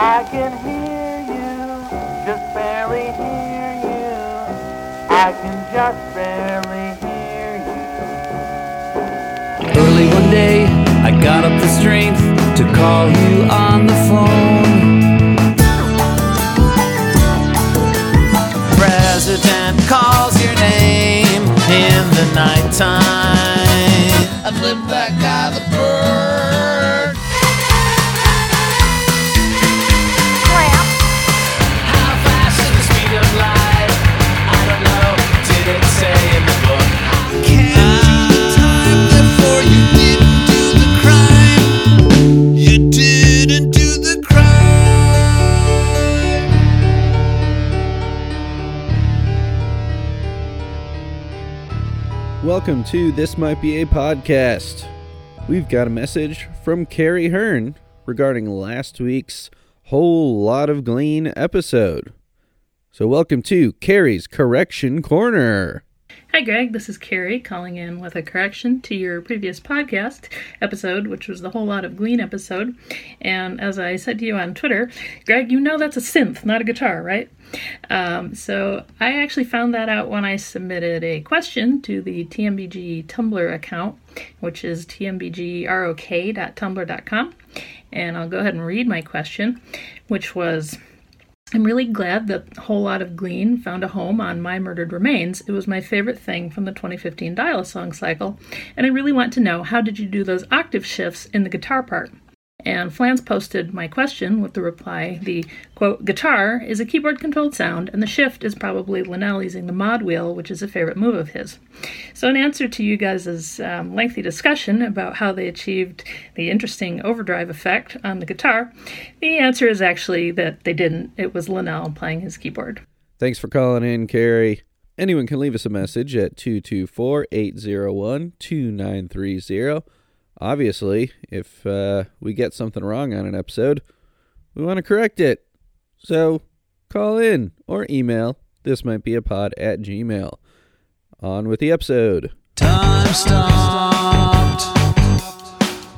I can hear you, just barely hear you. I can just barely hear you. Early one day, I got up the strength to call you on the phone. President calls your name in the nighttime. I flip that guy the bird. Welcome to This Might Be a Podcast. We've got a message from Carrie Hearn regarding last week's Whole Lot of Glean episode. So, welcome to Carrie's Correction Corner. Hi, Greg. This is Carrie calling in with a correction to your previous podcast episode, which was the whole lot of Glean episode. And as I said to you on Twitter, Greg, you know that's a synth, not a guitar, right? Um, so I actually found that out when I submitted a question to the TMBG Tumblr account, which is tmbgrok.tumblr.com. And I'll go ahead and read my question, which was. I'm really glad that whole lot of Glean found a home on My Murdered Remains. It was my favorite thing from the 2015 Dial a Song cycle, and I really want to know how did you do those octave shifts in the guitar part? And Flans posted my question with the reply the quote, guitar is a keyboard controlled sound, and the shift is probably Linnell using the mod wheel, which is a favorite move of his. So, in answer to you guys' um, lengthy discussion about how they achieved the interesting overdrive effect on the guitar, the answer is actually that they didn't. It was Linnell playing his keyboard. Thanks for calling in, Carrie. Anyone can leave us a message at 224 801 2930. Obviously, if uh, we get something wrong on an episode, we want to correct it. So call in or email. This might be a pod at gmail. On with the episode. Time stopped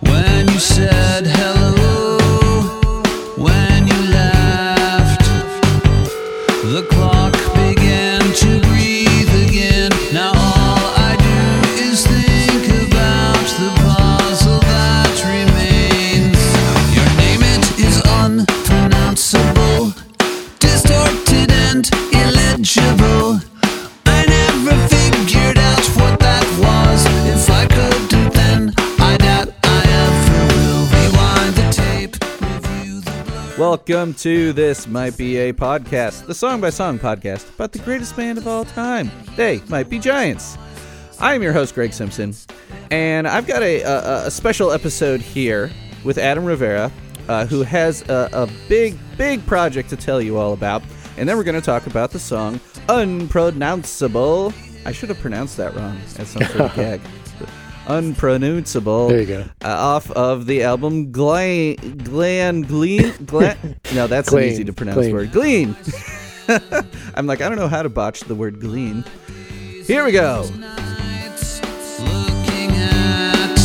when you said hello. Welcome to This Might Be a Podcast, the song by song podcast about the greatest band of all time. They might be giants. I am your host, Greg Simpson, and I've got a, a, a special episode here with Adam Rivera, uh, who has a, a big, big project to tell you all about. And then we're going to talk about the song Unpronounceable. I should have pronounced that wrong as some sort of gag. Unpronounceable. There you go. Uh, off of the album Glan Glan Glean Glan. No, that's an easy to pronounce Glean. word. Glean. I'm like, I don't know how to botch the word glean. Here we go. Looking at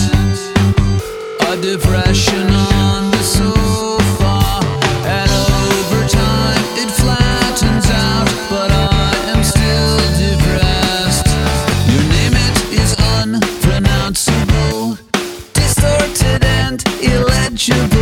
a depression on illegible.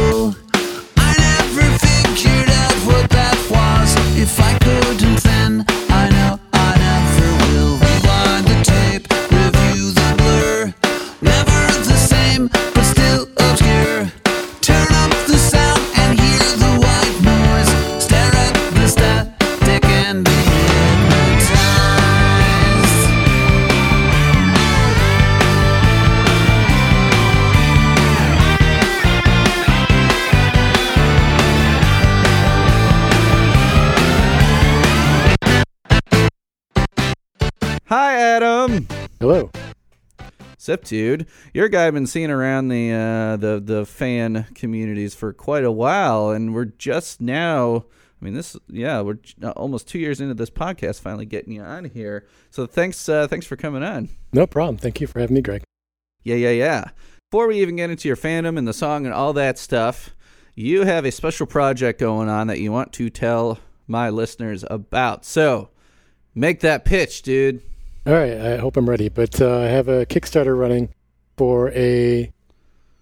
Hi, Adam. Hello. Sup, dude? You're a guy I've been seeing around the uh, the the fan communities for quite a while, and we're just now. I mean, this yeah, we're uh, almost two years into this podcast, finally getting you on here. So thanks, uh, thanks for coming on. No problem. Thank you for having me, Greg. Yeah, yeah, yeah. Before we even get into your fandom and the song and all that stuff, you have a special project going on that you want to tell my listeners about. So make that pitch, dude. All right, I hope I'm ready. But uh, I have a Kickstarter running for a.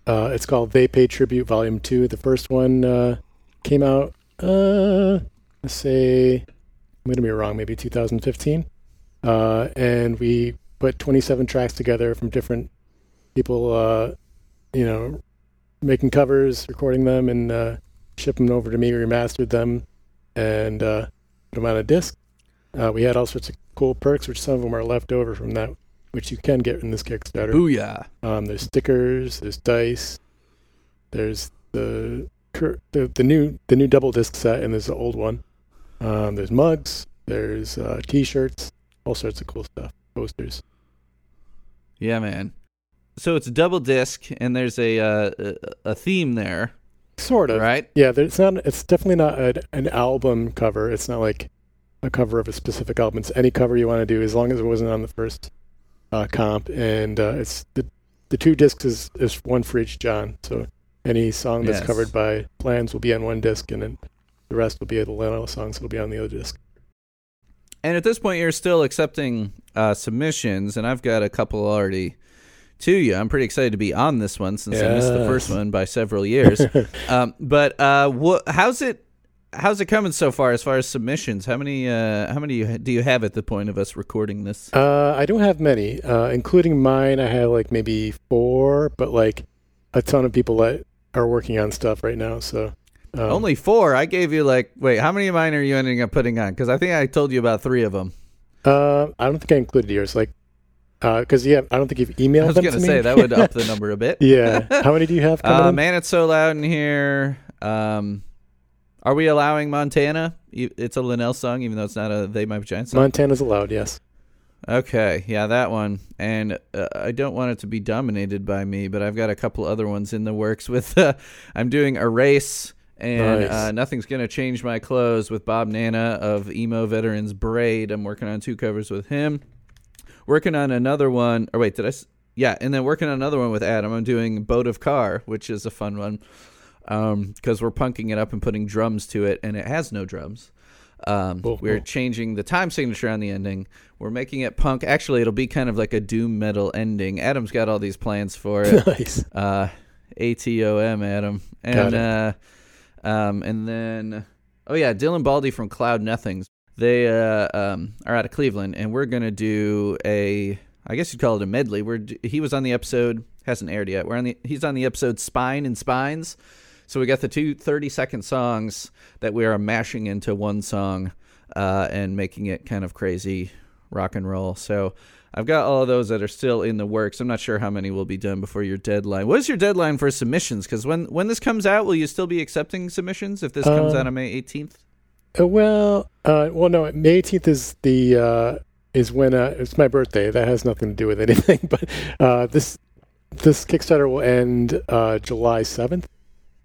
Uh, it's called They Pay Tribute Volume Two. The first one uh, came out. Uh, let's say I'm gonna be wrong. Maybe 2015. Uh, and we put 27 tracks together from different people. Uh, you know, making covers, recording them, and uh, ship them over to me. Remastered them, and put them on a disc. We had all sorts of cool perks, which some of them are left over from that, which you can get in this Kickstarter. Booyah. Um, there's stickers, there's dice, there's the, the the new the new double disc set, and there's the old one. Um, there's mugs, there's uh, t-shirts, all sorts of cool stuff, posters. Yeah, man. So it's a double disc, and there's a uh, a- a theme there, Sort of, right? Yeah, it's not. It's definitely not a, an album cover. It's not like a cover of a specific album. It's any cover you want to do, as long as it wasn't on the first uh, comp. And uh, it's the the two discs is, is one for each John. So any song that's Yes. covered by Flans will be on one disc, and then the rest will be the Linnell songs. It'll be on the other disc. And at this point, you're still accepting uh, submissions, and I've got a couple already to you. I'm pretty excited to be on this one since I missed the first one by several years. um, but uh, wha- how's it? How's it coming so far as far as submissions? How many? Uh, how many do you have at the point of us recording this? Uh, I don't have many, uh, including mine. I have like maybe four, but like a ton of people that are working on stuff right now. So um, Only four. I gave you like. Wait, how many of mine are you ending up putting on? Because I think I told you about three of them. Uh, I don't think I included yours. Like, because yeah, I don't think you've emailed I was gonna to say that would up the number a bit. yeah. How many do you have coming Uh, man, it's so loud in here. Um, are we allowing Montana? It's a Linnell song, even though it's not a They Might Be Giants song. Montana's allowed. Yes. okay, yeah, that one. And uh, I don't want it to be dominated by me, but I've got a couple other ones in the works. With uh, I'm doing Erase. And Nice. uh, nothing's gonna change my clothes with Bob Nanna of emo veterans Braid. I'm working on two covers with him. Working on another one. Or wait, did I? s- Yeah, and then working on another one with Adam. I'm doing Boat of Car, which is a fun one because we're punking it up and putting drums to it, and it has no drums. Um, Cool, we're cool. changing the time signature on the ending. We're making it punk. Actually, it'll be kind of like a doom metal ending. Adam's got all these plans for it. nice. uh, ATOM, Adam, and Got uh, um, and then oh yeah, Dylan Baldi from Cloud Nothings. They uh, um, are out of Cleveland, and we're gonna do a. I guess you'd call it a medley. We're he was on the episode hasn't aired yet. We're on the he's on the episode Spine and Spines. So we got the two 30 second songs that we are mashing into one song uh, and making it kind of crazy rock and roll. So I've got all of those that are still in the works. I'm not sure how many will be done before your deadline. What is your deadline for submissions? Because when when this comes out, will you still be accepting submissions if this comes Uh, out on May 18th? Uh, well, uh, well, no. May 18th is the uh, is when uh, it's my birthday. That has nothing to do with anything. But uh, this this Kickstarter will end uh, July 7th,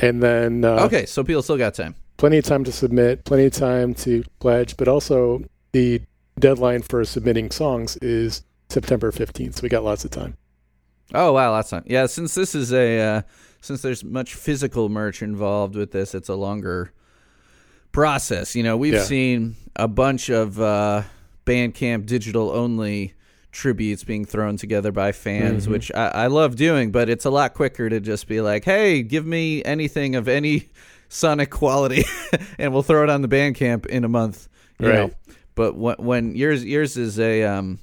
and then uh, okay, so people still got time. plenty of time to submit, plenty of time to pledge, but also the deadline for submitting songs is September 15th. So we got lots of time. Oh wow, lots of time. Yeah, since this is a uh, since there's much physical merch involved with this, it's a longer process. You know, we've Yeah. seen a bunch of uh, Bandcamp digital only tributes being thrown together by fans, Mhm. which I, I love doing, but it's a lot quicker to just be like, "Hey, give me anything of any sonic quality, and we'll throw it on the Bandcamp in a month." You know? Right. But when, when yours yours is a um,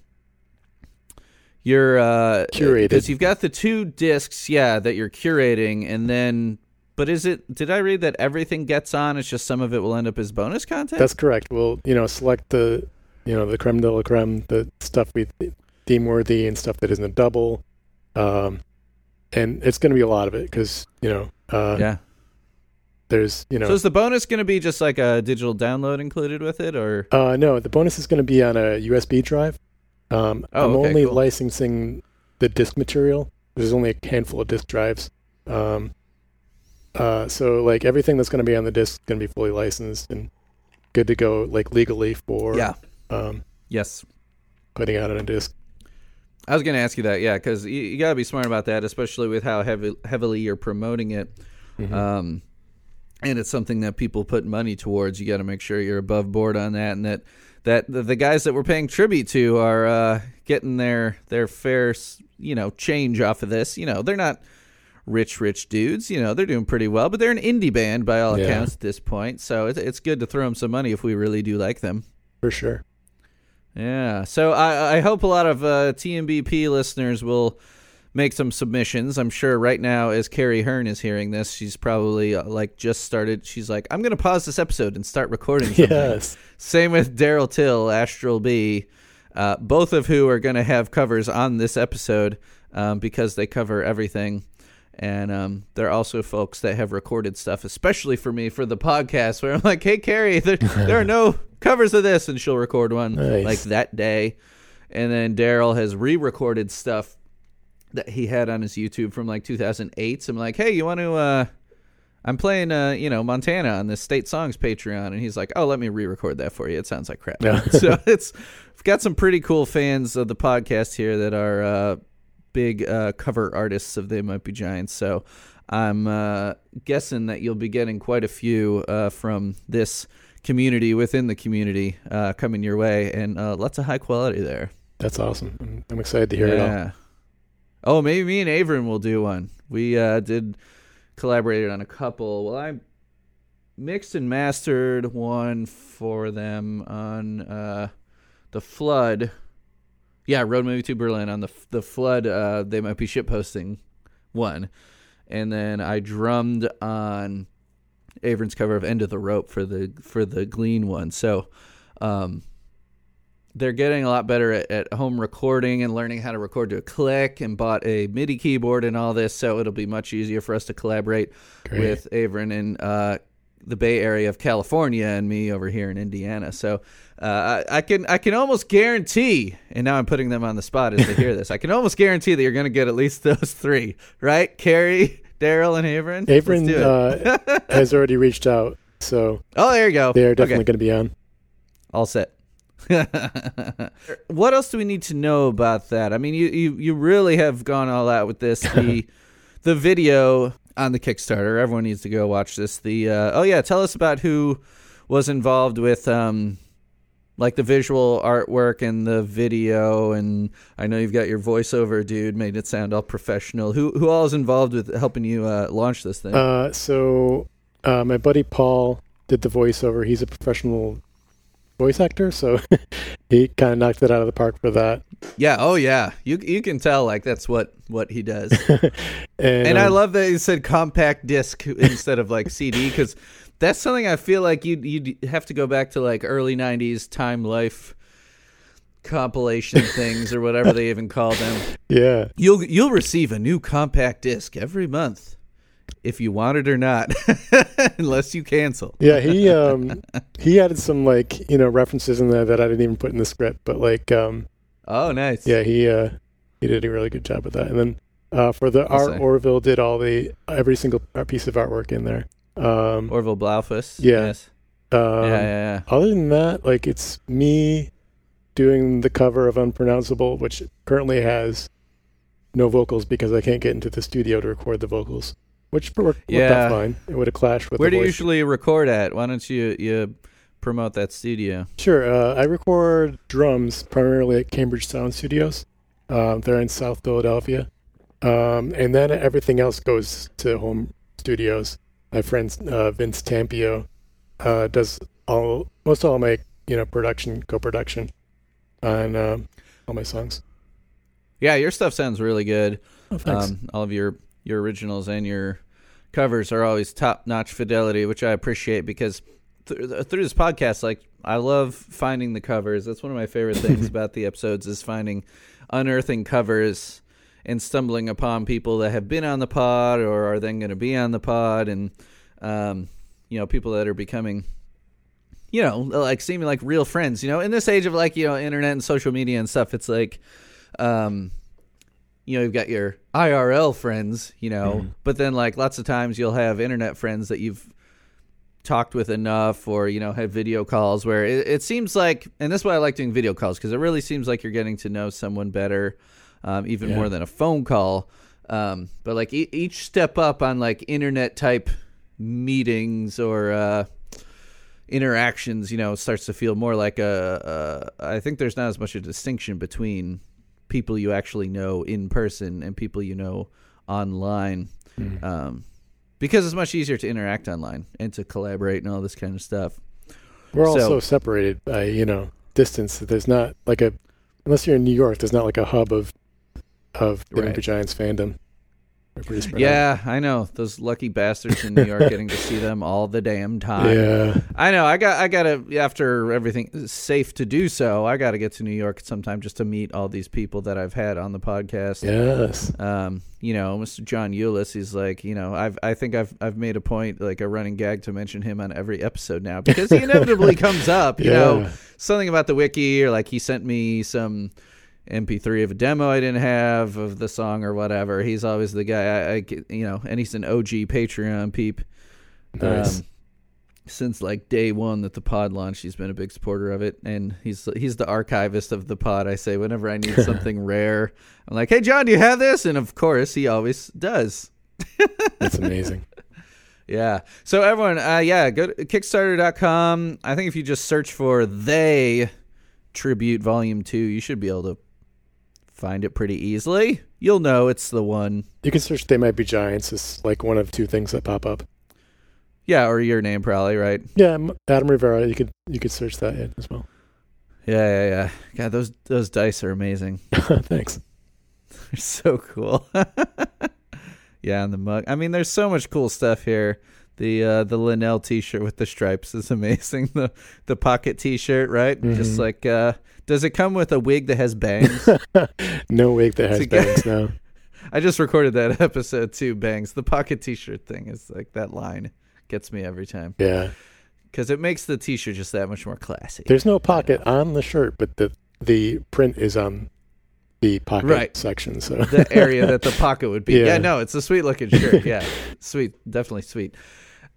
you're uh, Curated. because you've got the two discs, yeah, that you're curating, and then. But is it? Did I read that everything gets on? It's just some of it will end up as bonus content. That's correct. We'll, you know, select the, you know, the creme de la creme, the stuff we deem worthy and stuff that isn't a double. Um, and it's going to be a lot of it because, you know, uh, yeah. there's, you know, So is the bonus going to be just like a digital download included with it, or Uh, no, the bonus is going to be on a USB drive. Um, Oh, I'm okay, only cool. licensing the disk material. There's only a handful of disk drives. Um, uh, so like everything that's going to be on the disk is going to be fully licensed and good to go, like legally for yeah? um, Yes. putting out on a disk. I was going to ask you that, yeah, because you, you got to be smart about that, especially with how heavy, heavily you're promoting it. Mhm. Um, and it's something that people put money towards. You got to make sure you're above board on that, and that that the, the guys that we're paying tribute to are uh, getting their their fair you know change off of this. You know, they're not rich rich dudes. You know, they're doing pretty well, but they're an indie band by all Yeah. accounts at this point. So it's it's good to throw them some money if we really do like them. for sure. Yeah. So I, I hope a lot of uh, TMBP listeners will make some submissions. I'm sure right now, as Carrie Hearn is hearing this, she's probably uh, like just started. She's like, I'm going to pause this episode and start recording. Something. Yes. Same with Daryl Till, Astral B, uh, both of who are going to have covers on this episode um, because they cover everything. And um, they're also folks that have recorded stuff, especially for me for the podcast, where I'm like, "Hey, Carrie, there, there are no covers of this," and she'll record one Nice. like that day. And then Daryl has re-recorded stuff that he had on his YouTube from like 2008. So I'm like, "Hey, you want to?" Uh, I'm playing, uh, you know, Montana on the State Songs Patreon, and he's like, "Oh, let me re-record that for you. It sounds like crap." Yeah. so it's we've got some pretty cool fans of the podcast here that are uh, big uh, cover artists of They Might Be Giants. So I'm uh, guessing that you'll be getting quite a few uh, from this community within the community uh, coming your way, and uh, lots of high quality there. That's awesome. I'm, I'm excited to hear it all. Oh, maybe me and Avron will do one. We uh, did collaborated on a couple. Well, I mixed and mastered one for them on uh, the flood. Yeah, Road Movie to Berlin on the the flood. Uh, they might be ship posting one, and then I drummed on Avron's cover of End of the Rope for the for the Glean one. So. Um, they're getting a lot better at, at home recording and learning how to record to a click and bought a MIDI keyboard and all this, so it'll be much easier for us to collaborate Great. with Avron in uh, the Bay Area of California and me over here in Indiana. So uh, I, I can I can almost guarantee, and now I'm putting them on the spot as they hear this. I can almost guarantee that you're going to get at least those three, right? Carrie, Daryl, and Avron. Let's Avron do it. uh, has already reached out, so oh, there you go. they're definitely Okay. going to be on. All set. what else do we need to know about that? I mean, you, you, you really have gone all out with this. The the video on the Kickstarter. Everyone needs to go watch this. The uh, oh yeah, tell us about who was involved with um like the visual artwork and the video and I know you've got your voiceover dude made it sound all professional. Who who all is involved with helping you uh, launch this thing? Uh, so uh, my buddy Paul did the voiceover. He's a professional voice actor, so he kind of knocked it out of the park for that. yeah, oh yeah. You you can tell like that's what what he does. And, And I um, love that you said compact disc instead of like CD because that's something I feel like you'd you'd have to go back to like early '90s Time Life compilation things or whatever they even call them. yeah, You'll you'll receive a new compact disc every month if you want it or not, unless you cancel. yeah. He um he added some like you know references in there that I didn't even put in the script, but like um Oh, nice. yeah, he uh he did a really good job with that. And then uh, for the I'll art, say. Orville did all the every single piece of artwork in there. Um, Orville Blaufus. Yeah. Yes. um, yeah, yeah, yeah. Other than that, like it's me doing the cover of Unpronounceable, which currently has no vocals because I can't get into the studio to record the vocals, which worked, Yeah. out fine. It would have clashed with Where do you usually record at? Why don't you you promote that studio? Sure. Uh, I record drums primarily at Cambridge Sound Studios. Um, they're in South Philadelphia. Um, and then everything else goes to home studios. My friend uh, Vince Tampio uh, does all most all my you know production co-production on um, all my songs. Yeah, your stuff sounds really good. Oh. Um, all of your your originals and your covers are always top notch fidelity, which I appreciate because th- through this podcast, like I love finding the covers. That's one of my favorite things about the episodes is finding unearthing covers and stumbling upon people that have been on the pod or are then going to be on the pod, and um, you know people that are becoming you know, like seeming like real friends. You know, in this age of like you know internet and social media and stuff, it's like, um, you know, you've got your IRL friends, you know, but then like lots of times you'll have internet friends that you've talked with enough or you know have video calls where it, it seems like and that's why i like doing video calls because it really seems like you're getting to know someone better um, even Yeah. more than a phone call um, but like e- each step up on like internet type meetings or uh, interactions, you know, starts to feel more like a, a. I think there's not as much a distinction between people you actually know in person and people you know online, um, because it's much easier to interact online and to collaborate and all this kind of stuff. We're So- also separated by you know distance. There's not like a unless you're in New York. There's not like a hub of of the Right. Giants fandom. Spread out. Yeah, I know those lucky bastards in New York getting to see them all the damn time. Yeah. I know. I got. I got to after everything safe to do so. I got to get to New York sometime just to meet all these people that I've had on the podcast. Yes. Um, you know, Mr. John Eulis. He's like, you know, I've. I think I've. I've made a point, like a running gag, to mention him on every episode now because he inevitably comes up. You know, something about the wiki or like he sent me some MP3 of a demo I didn't have of the song or whatever. He's always the guy. I, I you know, and he's an OG Patreon peep. Nice. Um, since like day one that the pod launched, he's been a big supporter of it, and he's he's the archivist of the pod. I say whenever I need something rare, I'm like, "Hey John, do you have this?" And of course, he always does. That's amazing. Yeah. So everyone, uh, yeah, go to Kickstarter.com. I think if you just search for "They Tribute Volume Two, you should be able to find it pretty easily. You'll know it's the one. You can search "They Might Be Giants." It's like one of two things that pop up. Yeah, or your name probably, right? Yeah, Adam Rivera. You could you could search that in as well. Yeah, yeah, yeah. God, those those dice are amazing. Thanks. They're so cool. yeah, and the mug. I mean, there's so much cool stuff here. The uh, the Linnell T-shirt with the stripes is amazing. The the pocket T-shirt, right? Just Mhm. like, uh, does it come with a wig that has bangs? no wig that has It's a guy- bangs now. I just recorded that episode too. Bangs. The pocket T-shirt thing is like that line gets me every time Yeah. because it makes the T-shirt just that much more classy. There's no pocket on the shirt, but the the print is on the pocket Right. section. So the area that the pocket would be. Yeah. Yeah. no, it's a sweet looking shirt. Yeah, sweet, definitely sweet.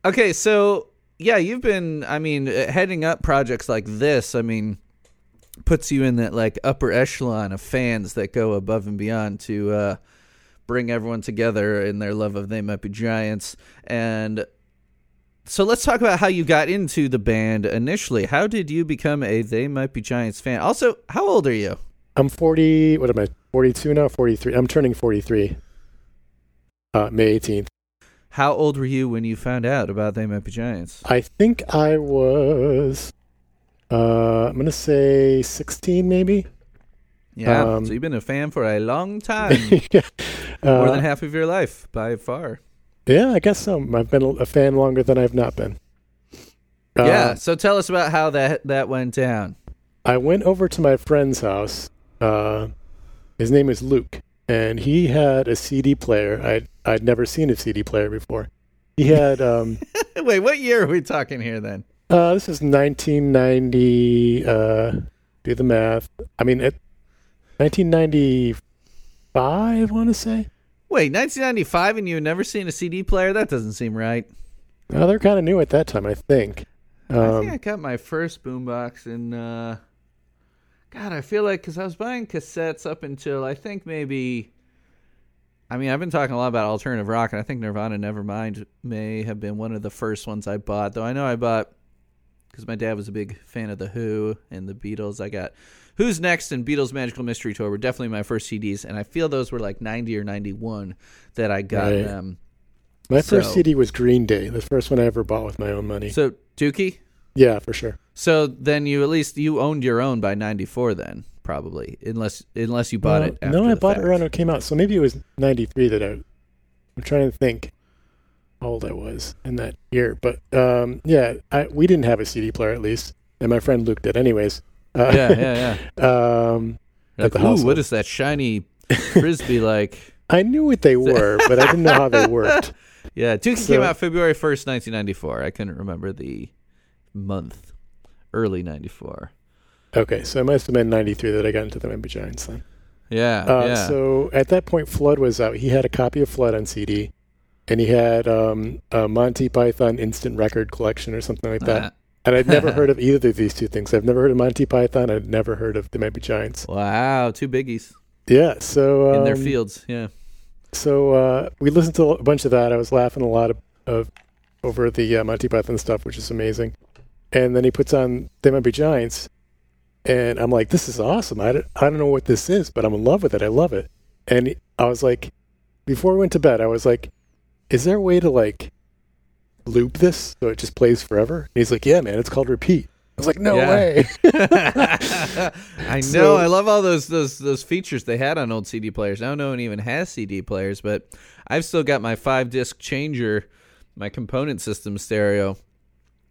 Okay, so yeah, you've been. I mean, uh, heading up projects like this. I mean, puts you in that like upper echelon of fans that go above and beyond to uh, bring everyone together in their love of They Might Be Giants. And so let's talk about how you got into the band initially. How did you become a They Might Be Giants fan? Also, how old are you? I'm 40. What am I? 42 now. 43. I'm turning 43. Uh, May 18th. How old were you when you found out about They Might Be Giants? I think I was. Uh, I'm gonna say 16, maybe. Yeah, Um, so you've been a fan for a long time, yeah. more Uh, than half of your life by far. yeah, I guess so. I've been a fan longer than I've not been. Uh, yeah, so tell us about how that that went down. I went over to my friend's house. Uh, his name is Luke, and he had a CD player. I'd I'd never seen a CD player before. He had um, Wait, what year are we talking here then? Uh, this is 1990. Uh, do the math. I mean, it 1995. I want to say. Wait, 1995, and you had never seen a CD player? That doesn't seem right. Uh, they're kind of new at that time, I think. I think I Um, got my first boombox in. Uh, God, I feel like because I was buying cassettes up until I think maybe. I mean, I've been talking a lot about alternative rock, and I think Nirvana Nevermind may have been one of the first ones I bought. Though I know I bought because my dad was a big fan of the Who and the Beatles. I got Who's Next and Beatles Magical Mystery Tour were definitely my first CDs, and I feel those were like ninety or ninety one that I got Right. them. my first CD was Green Day, the first one I ever bought with my own money. So Dookie. yeah, for sure. So then you at least you owned your own by '94 then probably unless unless you bought Uh, it. After no, I bought fact. it around when it came out. So maybe it was '93 that I. I'm trying to think how old I was in that year, but um, yeah, I, we didn't have a CD player at least, and my friend Luke did, anyways. Uh, Yeah, yeah, yeah. um, Like, ooh, household. what is that shiny frisbee like? I knew what they were, but I didn't know how they worked. Yeah, Dookie So- came out February 1st, 1994. I couldn't remember the month. Early 94. Okay, so it must have been '93 that I got into the Member Giants then. Yeah, Uh, yeah. So at that point, Flood was out. He had a copy of Flood on CD, and he had um, a Monty Python instant record collection or something like that. Uh, And I'd never heard of either of these two things. I've never heard of Monty Python. I'd never heard of the Might Be Giants. wow, two biggies Yeah, so um, in their fields. Yeah. So uh, we listened to a bunch of that. I was laughing a lot of, of over the uh, Monty Python stuff, which is amazing. And then he puts on They Might Be Giants, and I'm like, this is awesome. I don't, I don't know what this is, but I'm in love with it. I love it. And I was like, before we went to bed, I was like, is there a way to like loop this so it just plays forever? And he's like, yeah, man, it's called repeat. I was like, no Yeah. way. I know. So- I love all those those those features they had on old CD players. Now no one even has CD players, but I've still got my five disc changer, my component system stereo.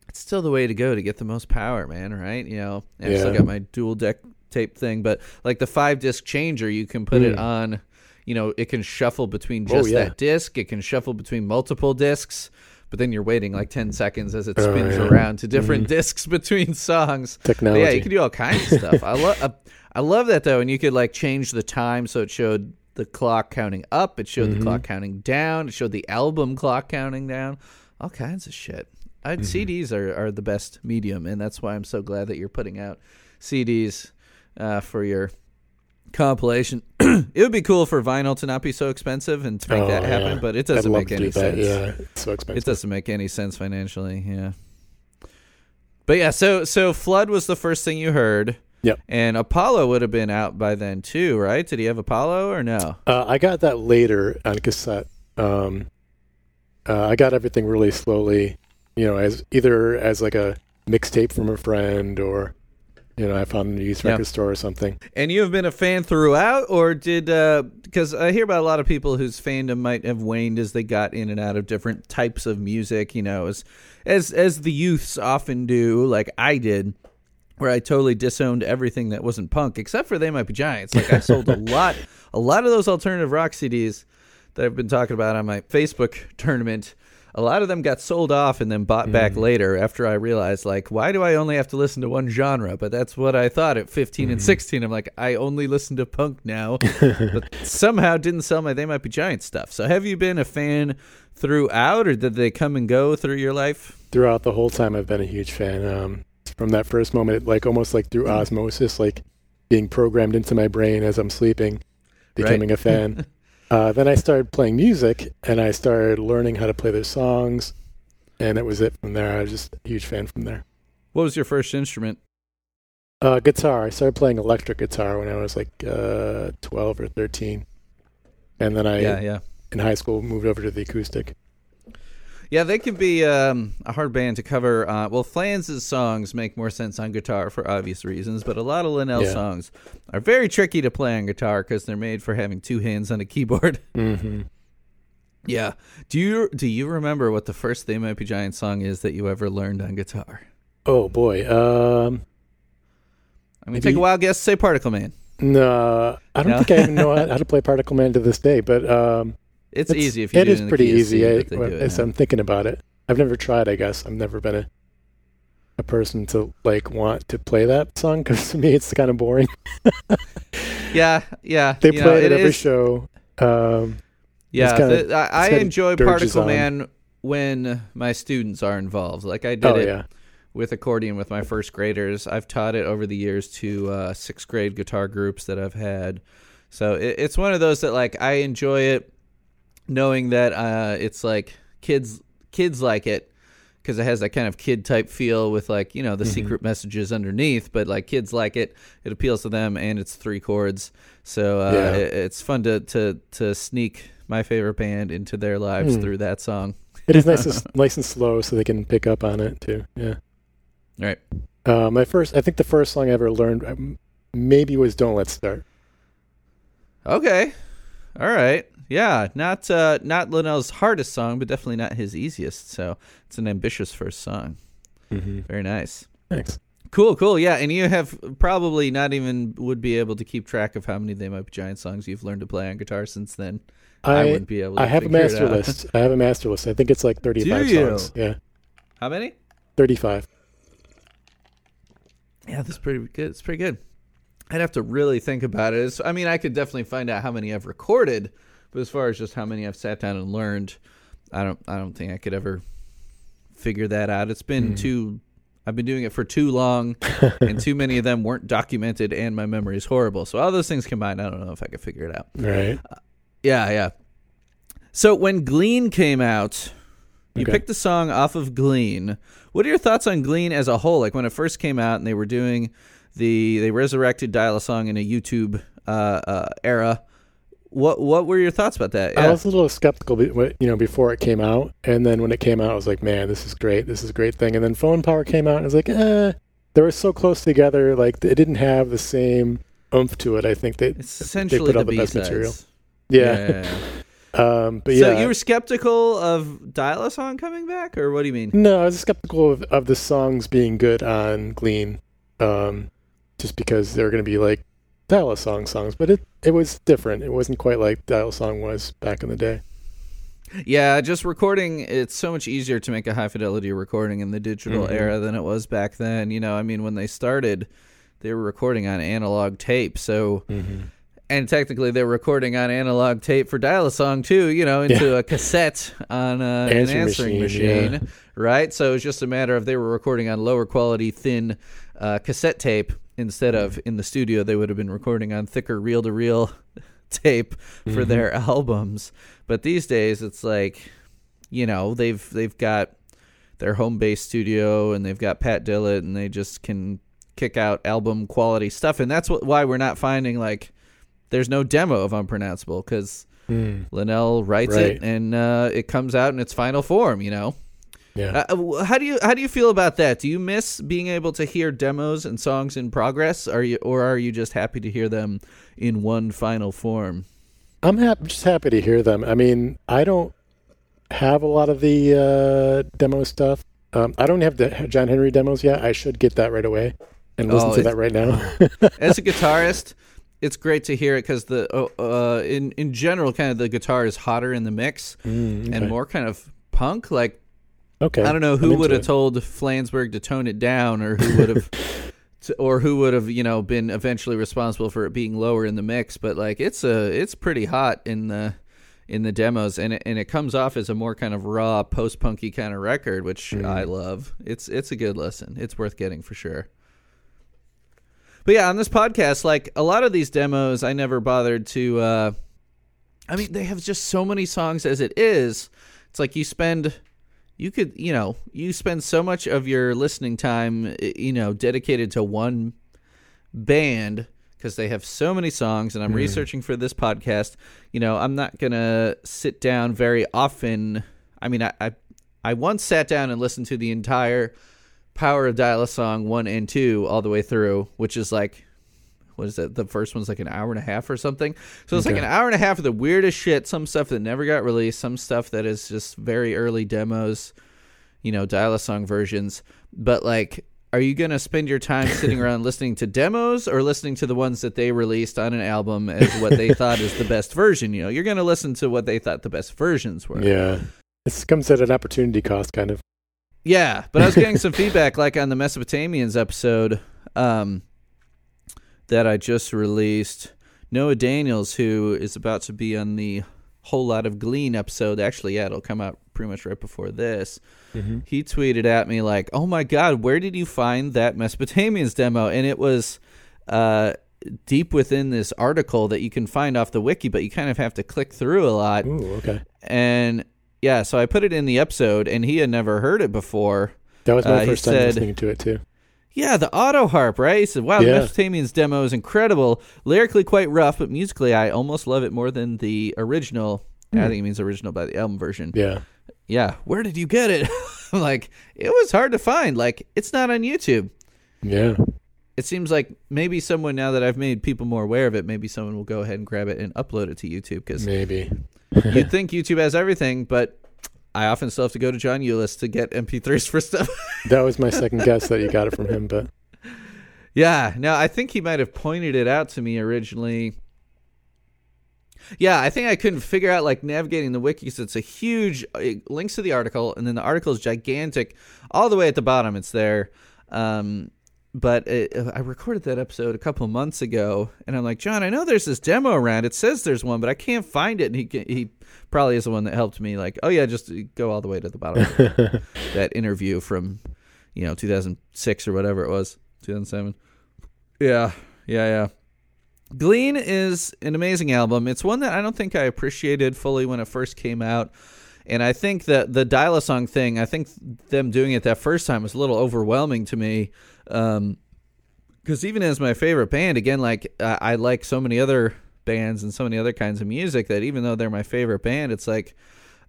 It's still the way to go to get the most power, man. Right? You know, I've still got my dual deck tape thing, but like the five disc changer, you can put it Mm. on. You know, it can shuffle between Oh, just yeah. that disc. It can shuffle between multiple discs. But then you're waiting like ten seconds as it Oh, spins yeah. around to different discs between songs. But Technology. yeah, you can do all kinds of stuff. I love uh, I love that though, and you could like change the time so it showed the clock counting up, it showed the clock counting down, it showed the album clock counting down, all kinds of shit. I, CDs are, are the best medium, and that's why I'm so glad that you're putting out CDs uh, for your compilation. it would be cool for vinyl to not be so expensive and to make Oh, that happen, yeah. but it doesn't make any do sense. Yeah, it's so expensive. It doesn't make any sense financially, yeah. But yeah, so so Flood was the first thing you heard. Yep. And Apollo would have been out by then too, right? Did he have Apollo or no? Uh, I got that later on cassette. Um, uh, I got everything really slowly, you know, as either as like a mixtape from a friend or, you know, I found in a used Yeah. record store or something. And you have been a fan throughout, or did uh because I hear about a lot of people whose fandom might have waned as they got in and out of different types of music, you know, as as as the youths often do, like I did, where I totally disowned everything that wasn't punk, except for They Might Be Giants. Like I sold a lot a lot of those alternative rock CDs that I've been talking about on my Facebook tournament. A lot of them got sold off and then bought back mm. later after I realized, like, why do I only have to listen to one genre? But that's what I thought at 15 and mm-hmm. 16. I'm like, I only listen to punk now, but somehow didn't sell my They Might Be Giant stuff. So have you been a fan throughout, or did they come and go through your life? Throughout the whole time, I've been a huge fan. Um, from that first moment, like almost like through mm. osmosis, like being programmed into my brain as I'm sleeping, becoming a fan. uh, then I started playing music, and I started learning how to play their songs, and that was it from there. I was just a huge fan from there. What was your first instrument? Uh, guitar. I started playing electric guitar when I was like uh, 12 or 13. And then I, yeah, yeah. in high school, moved over to the acoustic. Yeah, they can be um, a hard band to cover. Uh, well, Flans' songs make more sense on guitar for obvious reasons, but a lot of Linnell Yeah. songs are very tricky to play on guitar because they're made for having two hands on a keyboard. Mm-hmm. yeah. Do you do you remember what the first They Might Be Giant song is that you ever learned on guitar? Oh, boy. Um, I'm gonna take a wild guess. Say Particle Man. no, I don't No? think I even know how, how to play Particle Man to this day, but um, It's, easy if you It is pretty easy I, do it, as yeah. I'm thinking about it. I've never tried, I guess. I've never been a a person to like want to play that song because to me it's kind of boring. Yeah, yeah. They you play know, it at every is- show. Um, Yeah, kinda- the- I, I enjoy Particle on. Man when my students are involved. Like I did oh it yeah, with accordion with my first graders. I've taught it over the years to uh, sixth grade guitar groups that I've had. So it, it's one of those that like I enjoy it, knowing that uh, it's like kids kids like it because it has that kind of kid type feel with like you know the secret messages underneath. But like kids like it, it appeals to them, and it's three chords. So uh, Yeah. it, it's fun to to to sneak my favorite band into their lives Hmm. through that song. it is nice, and, nice and slow, so they can pick up on it too. Yeah. Right. Uh, my first, I think the first song I ever learned um, maybe was "Don't Let's Start." Okay. All right. Yeah, not uh not Linnell's hardest song, but definitely not his easiest. So it's an ambitious first song. Mm-hmm. Very nice. Thanks. Cool, cool. Yeah, and you have probably not even would be able to keep track of how many They Might Be Giant songs you've learned to play on guitar since then. I, I wouldn't be able. to I have a master list. I have a master list. I think it's like thirty-five Do you? songs. Yeah, How many? thirty-five. Yeah, that's pretty good. It's pretty good. I'd have to really think about it. It's, I mean, I could definitely find out how many I've recorded, but as far as just how many I've sat down and learned, I don't. I don't think I could ever figure that out. It's been Hmm. too. I've been doing it for too long, and too many of them weren't documented, and my memory is horrible. So all those things combined, I don't know if I could figure it out. Right. Yeah, yeah. So when Glean came out, You Okay. picked a song off of Glean. What are your thoughts on Glean as a whole? Like when it first came out and they were doing the they resurrected Dial a Song in a YouTube uh, uh, era. What what were your thoughts about that? I was a little skeptical, you know, before it came out, and then when it came out, I was like, "Man, this is great. This is a great thing." And then Phone Power came out, and I was like, "Eh." They were so close together, like it didn't have the same oomph to it. I think they, it's essentially put all the, the best material. yeah. um, but so you were skeptical of Dial a Song coming back, or what do you mean? no, I was skeptical of, of the songs being good on Glean, um, just because they're going to be like dial a song songs, but it it was different. It wasn't quite like dial a song was back in the day. Yeah, just recording. It's so much easier to make a high fidelity recording in the digital Mhm. era than it was back then. You know, I mean, when they started, they were recording on analog tape. So, Mm-hmm. and technically, they were recording on analog tape for Dial a Song too. You know, into a cassette on uh, an Answering machine, machine, right? So it's just a matter of they were recording on lower quality, thin uh, cassette tape instead of in the studio. They would have been recording on thicker reel to reel tape for Mhm. their albums. But these days, it's like, you know, they've they've got their home base studio and they've got Pat Dillett and they just can kick out album quality stuff. And that's what, why we're not finding like there's no demo of Unpronounceable because Mm, Linnell writes Right. it and uh, it comes out in its final form. You know, yeah. uh, how do you how do you feel about that? Do you miss being able to hear demos and songs in progress? Are you or are you just happy to hear them in one final form? I'm just happy to hear them. I mean, I don't have a lot of the uh, demo stuff. Um, I don't have the John Henry demos yet. I should get that right away and listen Oh, to that right now. as a guitarist, it's great to hear it because the uh, uh, in in general, kind of the guitar is hotter in the mix Mm, and more kind of punk. Like Okay. I don't know who would have told Flansburgh to tone it down, or who would have, or who would have you know been eventually responsible for it being lower in the mix. But like it's a it's pretty hot in the in the demos, and it, and it comes off as a more kind of raw post punky kind of record, which Mm. I love. It's it's a good listen. It's worth getting for sure. But yeah, on this podcast, like a lot of these demos, I never bothered to. uh I mean, they have just so many songs as it is. It's like you spend, you could, you know, you spend so much of your listening time, eh, you know, dedicated to one band because they have so many songs. And I'm mm. researching for this podcast. You know, I'm not gonna sit down very often. I mean, I, I, I once sat down and listened to the entire Power of Dial a Song one and two all the way through, which is like what is that? The first one's like an hour and a half or something. So it's like an hour and a half of the weirdest shit. Some stuff that never got released. Some stuff that is just very early demos. You know, dial a song versions. But like, are you gonna spend your time sitting around listening to demos or listening to the ones that they released on an album as what they thought is the best version? You know, you're gonna listen to what they thought the best versions were. Yeah. This comes at an opportunity cost, kind of. Yeah, but I was getting some feedback, like on the Mesopotamians episode um, that I just released. Noah Daniels, who is about to be on the Whole Lot of Glean episode, actually, yeah, it'll come out pretty much right before this. Mm-hmm. He tweeted at me like, "Oh my God, where did you find that Mesopotamians demo?" And it was uh, deep within this article that you can find off the wiki, but you kind of have to click through a lot Ooh, okay. and yeah, so I put it in the episode, and he had never heard it before. That was my Uh, first time said- listening to it too. Yeah, the auto harp, right? He said, "Wow, Yeah. the Mesopotamians demo is incredible. Lyrically quite rough, but musically, I almost love it more than the original." I Hmm. think it means original by the album version. Yeah. Yeah, where did you get it? I'm like, it was hard to find. Like, it's not on YouTube. Yeah. It seems like maybe someone now that I've made people more aware of it, maybe someone will go ahead and grab it and upload it to YouTube because Maybe. you'd think YouTube has everything, but I often still have to go to John Eulis to get MP3s for stuff. That was my second guess that you got it from him, but yeah, no, I think he might have pointed it out to me originally. Yeah, I think I couldn't figure out like navigating the wiki 'cause it's a huge it links to the article, and then the article is gigantic, all the way at the bottom. It's there. Um, but it, I recorded that episode a couple of months ago, and I'm like, John, I know there's this demo around. It says there's one, but I can't find it. And he he probably is the one that helped me. Like, oh yeah, just go all the way to the bottom. that interview from, you know, 2006 or whatever it was, 2007. Yeah, yeah, yeah. Glean is an amazing album. It's one that I don't think I appreciated fully when it first came out. And I think that the dial a song thing, I think them doing it that first time was a little overwhelming to me. Um, because even as my favorite band, again, like I, I like so many other bands and so many other kinds of music that even though they're my favorite band, it's like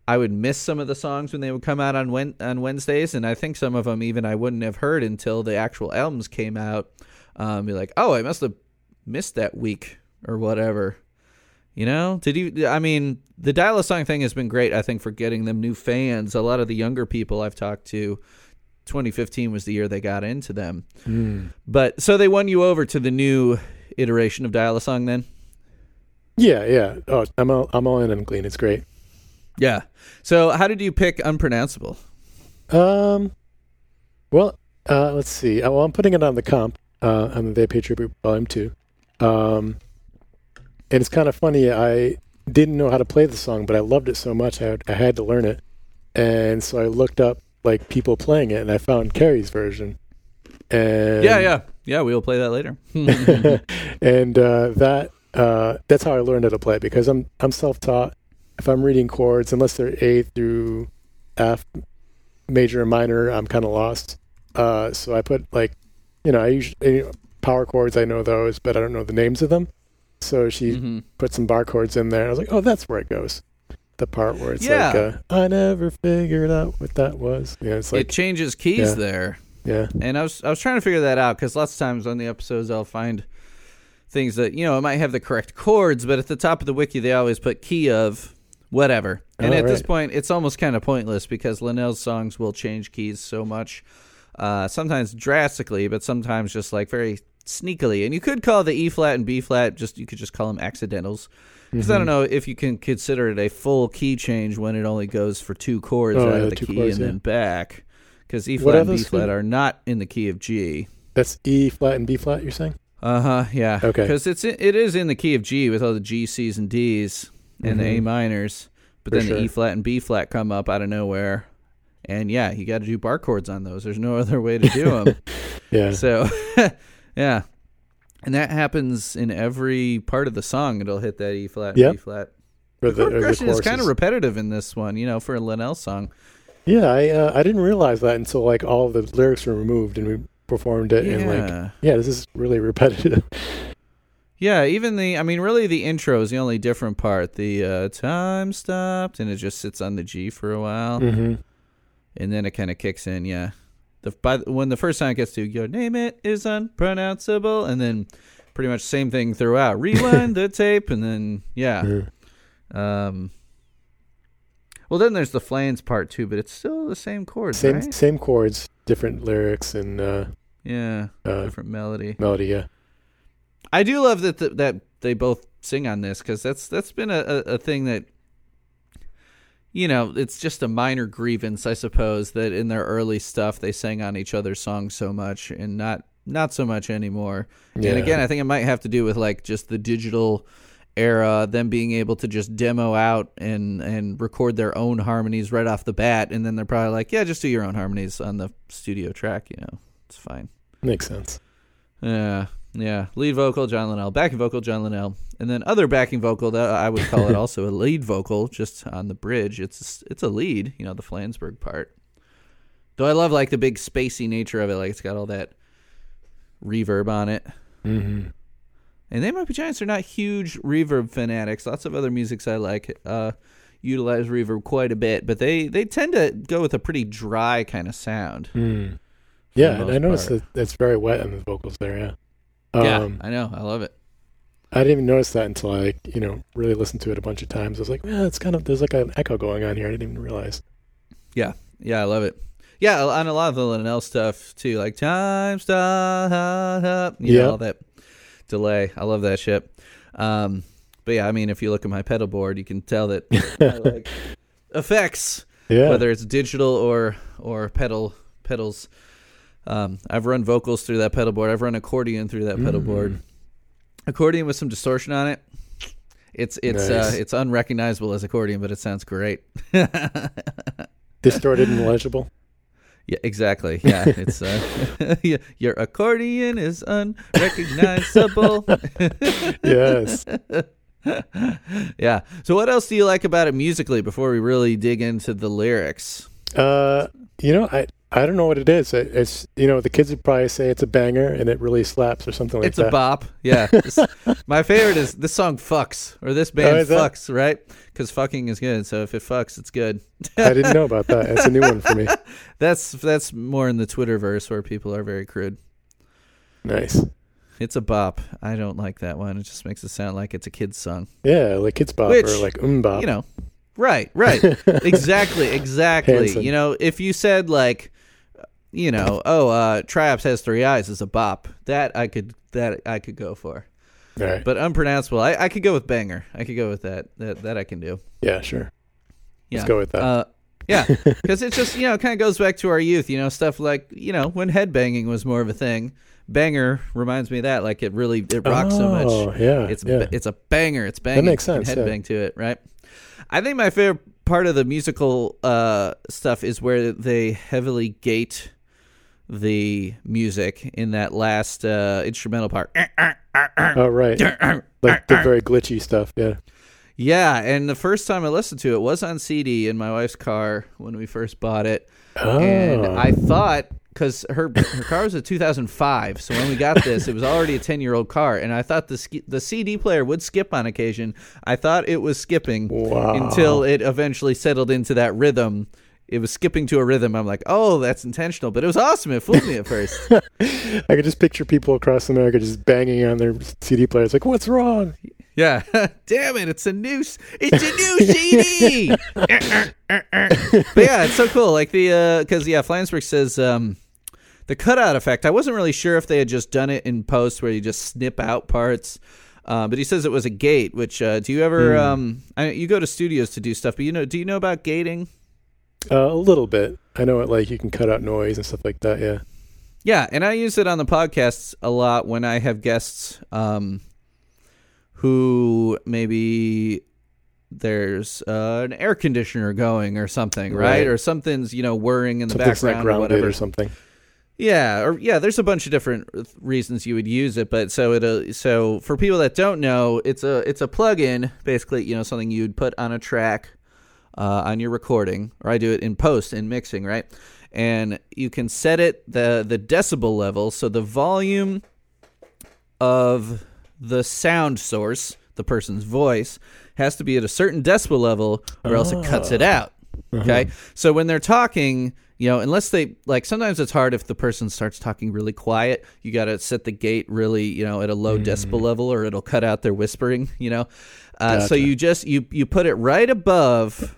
I would miss some of the songs when they would come out on Wen- on Wednesdays, and I think some of them even I wouldn't have heard until the actual albums came out. Um, be like, oh, I must have missed that week or whatever. You know, did you? I mean, the dial a song thing has been great. I think for getting them new fans. A lot of the younger people I've talked to 2015 was the year they got into them. But so they won you over to the new iteration of Dial a Song then? Yeah, yeah. Oh, I'm all, I'm all in on Glean. It's great. Yeah. So how did you pick Unpronounceable? Um, well, uh, let's see. Uh, Well, I'm putting it on the comp uh, on the They Pay Tribute Volume Two. Um, and it's kind of funny. I didn't know how to play the song, but I loved it so much I had, I had to learn it. And so I looked up like people playing it, and I found Carrie's version. And yeah, yeah. Yeah, we will play that later. and uh, that uh, that's how I learned how to play because I'm I'm self-taught. If I'm reading chords, unless they're A through F, major and minor, I'm kind of lost. Uh, so I put like, you know, I usually power chords. I know those, but I don't know the names of them. So she Mhm. put some bar chords in there. I was like, oh, that's where it goes. The part where it's Yeah. like, uh, I never figured out what that was. Yeah, it's it changes keys yeah. there. yeah, And I was I was trying to figure that out because lots of times on the episodes I'll find things that you know it might have the correct chords, but at the top of the wiki they always put key of whatever. And Oh, at this point, it's almost kind of pointless because Linnell's songs will change keys so much, uh, sometimes drastically, but sometimes just like very sneakily. And you could call the E flat and B flat just you could just call them accidentals. Because Mm-hmm. I don't know if you can consider it a full key change when it only goes for two chords Oh, out yeah, of the two key chords, and yeah. then back. Because E What flat and B flat are not in the key of G. that's E flat and B flat. You're saying? Uh huh. Yeah. Okay. Because it's it is in the key of G with all the G, C's, and D's and the A Mhm. minors, but For then the E flat and B flat come up out of nowhere, and yeah, you got to do bar chords on those. There's no other way to do them. Yeah. so, yeah, and that happens in every part of the song. It'll hit that E flat, Yep. B flat. The the progression is kind of repetitive in this one, you know, for a Linnell song. Yeah, I uh, I didn't realize that until like all the lyrics were removed and we performed it and like Yeah. yeah, this is really repetitive. Yeah, even the I mean really the intro is the only different part. The uh time stopped and it just sits on the G for a while mm-hmm. and then it kind of kicks in, yeah. The by the- when the first time it gets to your name it is unpronounceable and then pretty much same thing throughout. Rewind the tape and then yeah. Um Well then there's the flange part too, but it's still the same chords, Same right? same chords, different lyrics and uh, Yeah, uh, different melody. melody. Yeah, I do love that th- that they both sing on this because that's that's been a, a, a thing that you know it's just a minor grievance I suppose that in their early stuff they sang on each other's songs so much and not not so much anymore. Yeah. And again, I think it might have to do with like just the digital era, them being able to just demo out and and record their own harmonies right off the bat, and then they're probably like, yeah, just do your own harmonies on the studio track. You know, it's fine. makes sense. Yeah, yeah. Lead vocal John Linnell, backing vocal John Linnell, and then other backing vocal that I would call it also a lead vocal, just on the bridge. It's it's a lead, you know, the Flansburgh part. Though I love like the big spacey nature of it, like it's got all that reverb on it. hmm And they might be giants are not huge reverb fanatics. Lots of other musics I like uh, utilize reverb quite a bit, but they they tend to go with a pretty dry kind of sound. Mm. Yeah, and I noticed part. that it's very wet in the vocals there. Yeah. Um, yeah, I know, I love it. I didn't even notice that until I you know really listened to it a bunch of times. I was like, yeah, it's kind of there's like an echo going on here. I didn't even realize. Yeah, yeah, I love it. Yeah, on a lot of the Linnell stuff too, like time stop, you Yeah. know, all that delay. I love that shit. Um, but yeah, I mean, if you look at my pedal board, you can tell that I like effects, Yeah. whether it's digital or or pedal pedals. Um, I've run vocals through that pedal board. I've run accordion through that pedal Mm. board. Accordion with some distortion on it. It's it's uh, it's unrecognizable as accordion, but it sounds great. Distorted and legible. Yeah, exactly. Yeah, it's uh, your accordion is unrecognizable. Yes. yeah. So what else do you like about it musically before we really dig into the lyrics? Uh, you know, I I don't know what it is. It, it's you know, the kids would probably say it's a banger and it really slaps or something like it's that. It's a bop. Yeah. My favorite is this song fucks or this band Oh, is that- fucks, right? Because fucking is good. So if it fucks, it's good. I didn't know about that. That's a new one for me. That's that's more in the Twitterverse where people are very crude. Nice. It's a bop. I don't like that one. It just makes it sound like it's a kid's song. Yeah, like kids bop Which, or like um bop. You know. Right, right. exactly, exactly. Hanson. You know, if you said like you know, oh, uh Triops has three eyes is a bop. That I could that I could go for. Right. But unpronounceable, I, I could go with banger. I could go with that. That that I can do. yeah, sure. Yeah. Let's go with that. Uh, yeah, because it just you know kind of goes back to our youth. You know, stuff like you know when headbanging was more of a thing. Banger reminds me of that. Like it really it rocks so Oh, much. yeah. It's yeah. it's a banger. It's banging. makes You can sense, yeah. To it, right? I think my favorite part of the musical uh, stuff is where they heavily gate the music in that last uh, instrumental part. oh right. like the very glitchy stuff. Yeah. Yeah, and the first time I listened to it was on CD in my wife's car when we first bought it. Oh. And I thought because her her car was a 2005, so when we got this, it was already a 10 year old car, and I thought the the CD player would skip on occasion. I thought it was skipping Wow. until it eventually settled into that rhythm. It was skipping to a rhythm. I'm like, oh, that's intentional, but it was awesome. It fooled me at first. I could just picture people across America just banging on their CD players, like, "What's wrong?" Yeah, damn it! It's a new, it's a new CD. but yeah, it's so cool. Like the because yeah, Flansburgh says um, the cutout effect. I wasn't really sure if they had just done it in post where you just snip out parts. Uh, but he says it was a gate. Which uh, do you ever? Um, I, you go to studios to do stuff, but you know, do you know about gating? Uh, a little bit. I know it. Like you can cut out noise and stuff like that. Yeah. Yeah, and I use it on the podcasts a lot when I have guests um, who maybe there's uh, an air conditioner going or something, right? Right. Or something's you know whirring in the Something's background or whatever. or something. Yeah, or yeah, there's a bunch of different reasons you would use it, but so it uh, so for people that don't know, it's a it's a plug-in, basically, you know, something you'd put on a track uh, on your recording, or I do it in post in mixing, right? And you can set it the the decibel level, so the volume of the sound source, the person's voice, has to be at a certain decibel level, or else it cuts it out. Okay. So when they're talking, you know, unless they like, sometimes it's hard if the person starts talking really quiet. You got to set the gate really, you know, at a low decibel level, or it'll cut out their whispering. You know, uh, so you just you you put it right above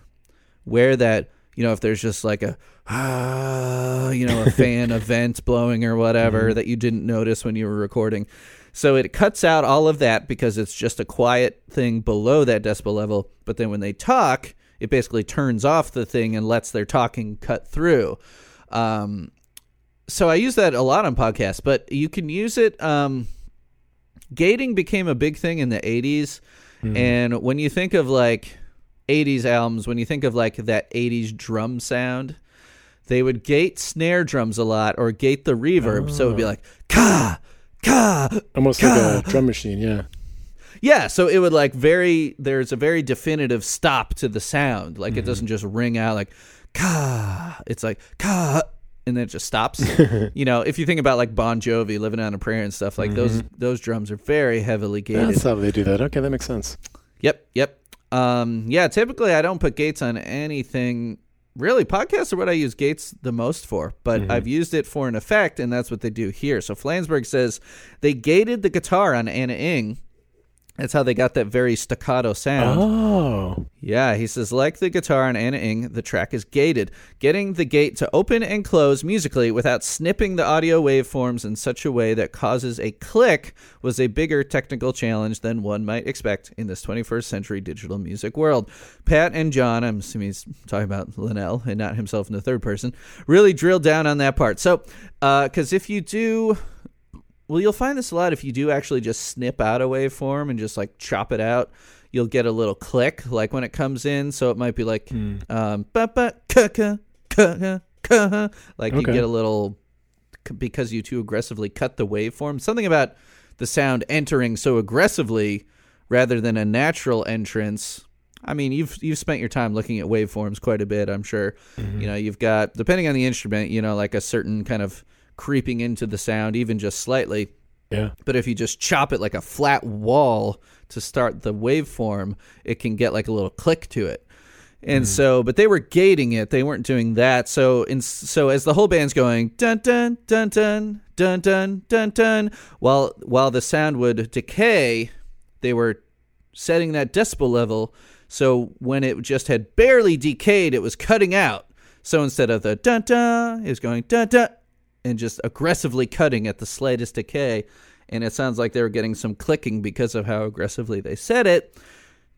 where that you know if there's just like a ah, you know a fan event blowing or whatever that you didn't notice when you were recording. So it cuts out all of that because it's just a quiet thing below that decibel level. But then when they talk, it basically turns off the thing and lets their talking cut through. Um, so I use that a lot on podcasts, but you can use it. Um, gating became a big thing in the 80s. And when you think of like 80s albums, when you think of like that 80s drum sound, they would gate snare drums a lot or gate the reverb. So it would be ah. like, ka, ka, Almost like a drum machine. Yeah. yeah, so it would like very there's a very definitive stop to the sound. Like it mm-hmm. doesn't just ring out like ka. It's like ka and then it just stops. you know, if you think about like Bon Jovi living on a prayer and stuff, like those mm-hmm. those drums are very heavily gated. That's how they do that. Okay, that makes sense. Yep, yep. Um yeah, typically I don't put gates on anything really podcasts are what I use gates the most for, but I've used it for an effect and that's what they do here. So Flansburgh says they gated the guitar on Ana Ng. That's how they got that very staccato sound. Oh. Yeah, he says, like the guitar on Ana Ng, the track is gated. Getting the gate to open and close musically without snipping the audio waveforms in such a way that causes a click was a bigger technical challenge than one might expect in this 21st century digital music world. Pat and John, I'm assuming he's talking about Linnell and not himself in the third person, really drilled down on that part. So, uh, because if you do well, you'll find this a lot if you do actually just snip out a waveform and just like chop it out. You'll get a little click like when it comes in. So it might be like um ba ba ka ka ka ka ka like you get a little because you too aggressively cut the waveform. Something about the sound entering so aggressively rather than a natural entrance. I mean, you've you've spent your time looking at waveforms quite a bit, I'm sure. You know, you've got depending on the instrument, you know, like a certain kind of creeping into the sound even just slightly. Yeah. But if you just chop it like a flat wall to start the waveform, it can get like a little click to it. And mm. so, but they were gating it. They weren't doing that. So, in, so as the whole band's going dun dun dun dun dun dun dun dun, while while the sound would decay, they were setting that decibel level. So when it just had barely decayed, it was cutting out. So instead of the dun dun, it was going dun dun, and just aggressively cutting at the slightest decay. And it sounds like they were getting some clicking because of how aggressively they said it.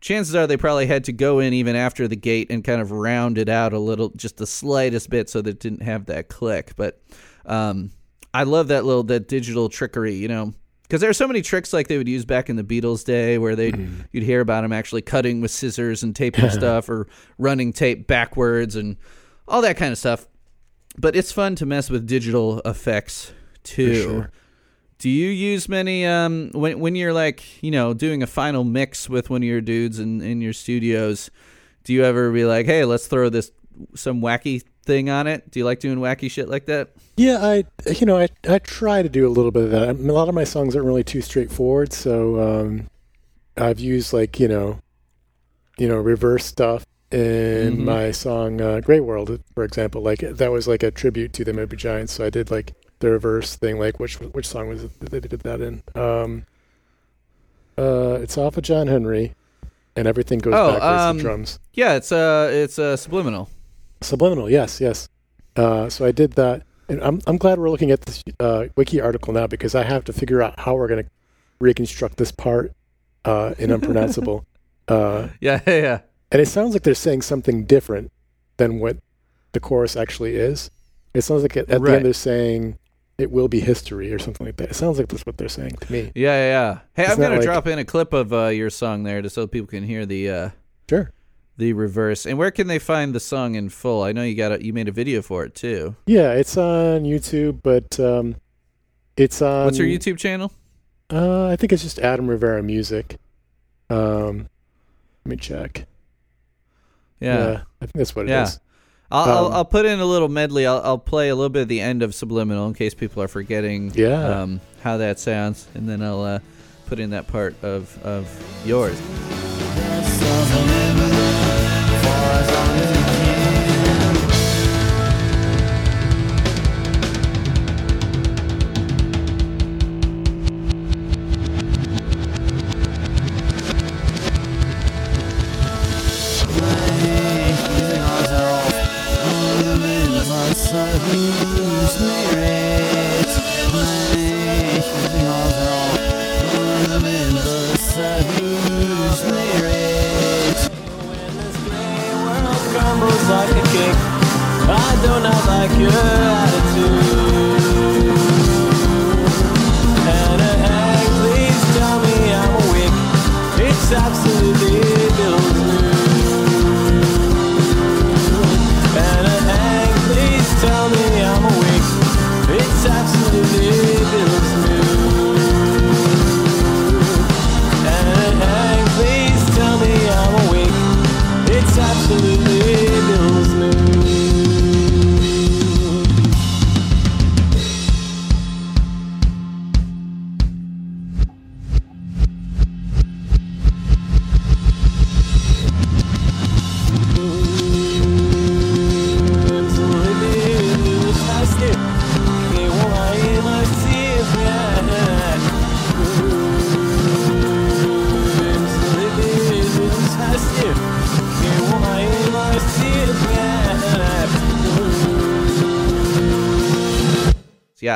Chances are they probably had to go in even after the gate and kind of round it out a little, just the slightest bit, so that it didn't have that click. But um, I love that little that digital trickery, you know, because there are so many tricks like they would use back in the Beatles' day, where they would you'd hear about them actually cutting with scissors and taping stuff, or running tape backwards and all that kind of stuff. But it's fun to mess with digital effects too. sure. Do you use many um when when you're like, you know, doing a final mix with one of your dudes in in your studios, do you ever be like, "Hey, let's throw this some wacky thing on it?" Do you like doing wacky shit like that? Yeah, I you know I I try to do a little bit of that. I mean, a lot of my songs aren't really too straightforward, so um, I've used like you know, you know, reverse stuff in Mhm. my song uh, "Great World," for example. Like that was like a tribute to the Might Be Giants, so I did like the reverse thing. Like which which song was it that they did that in? Um, uh, it's off of John Henry, and everything goes Oh, backwards um, to drums. Yeah, it's uh it's uh subliminal. Subliminal, yes, yes. Uh, so I did that, and I'm I'm glad we're looking at this uh, wiki article now because I have to figure out how we're going to reconstruct this part uh, in unpronounceable. uh, Yeah, yeah, yeah. And it sounds like they're saying something different than what the chorus actually is. It sounds like at, at the end they're saying it will be history or something like that. It sounds like that's what they're saying to me. Yeah, yeah, yeah. Hey, It's I'm gonna like- drop in a clip of uh, your song there, just so people can hear the uh, Sure. the reverse. And where can they find the song in full? I know you got a, you made a video for it too. Yeah, it's on YouTube, but um, it's on. What's your YouTube channel? Uh, I think it's just Adam Rivera Music. Um, let me check. Yeah, I think that's what it is. Yeah. I'll, I'll Um, I'll put in a little medley. I'll I'll play a little bit of the end of Subliminal in case people are forgetting Yeah. um, how that sounds, and then I'll uh, put in that part of of yours.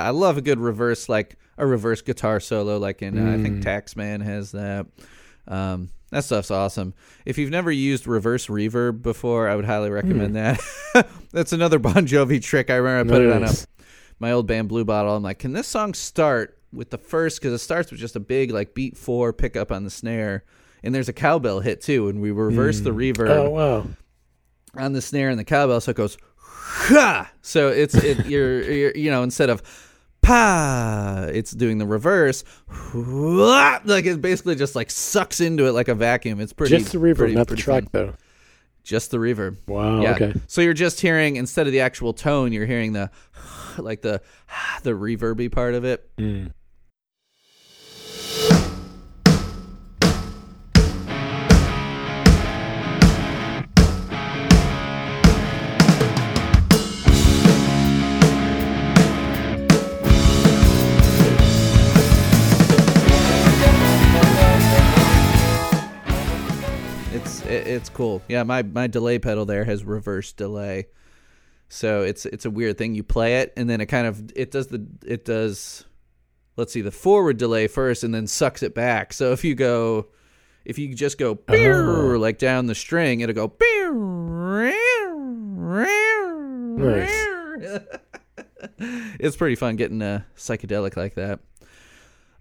I love a good reverse, like a reverse guitar solo, like in uh, I think Mm. Taxman has that. Um, that stuff's awesome. If you've never used reverse reverb before, I would highly recommend that. That's another Bon Jovi trick. I remember I put it on a, my old band Blue Bottle. I'm like, can this song start with the first? Because it starts with just a big like beat four pickup on the snare, and there's a cowbell hit too, and we reverse the reverb Oh wow. on the snare and the cowbell, so it goes ha. So it's it, you're, you're you know instead of pa. It's doing the reverse, like it basically just like sucks into it like a vacuum. It's pretty. Just the reverb, pretty- not the pretty track, fun. though. Just the reverb. Wow. yeah. Okay. So you're just hearing instead of the actual tone, you're hearing the like the the reverby part of it. Mm. It, it's cool. Yeah, my my delay pedal there has reverse delay. So it's it's a weird thing. You play it and then it kind of it does the it does let's see the forward delay first and then sucks it back. So if you go if you just go Oh. like down the string, it'll go It's pretty fun getting a psychedelic like that.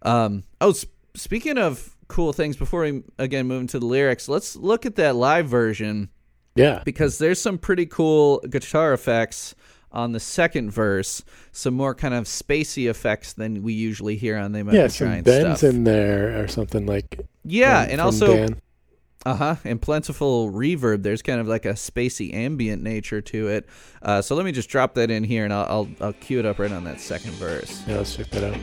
Um oh s- speaking of cool things before we again move into the lyrics, let's look at that live version Yeah. because there's some pretty cool guitar effects on the second verse, some more kind of spacey effects than we usually hear on Might Yeah, some Giant bends stuff. in there or something like. yeah, from- and from also uh huh, and plentiful reverb. There's kind of like a spacey ambient nature to it. Uh, so let me just drop that in here, and I'll, I'll I'll cue it up right on that second verse. Yeah, let's check that out.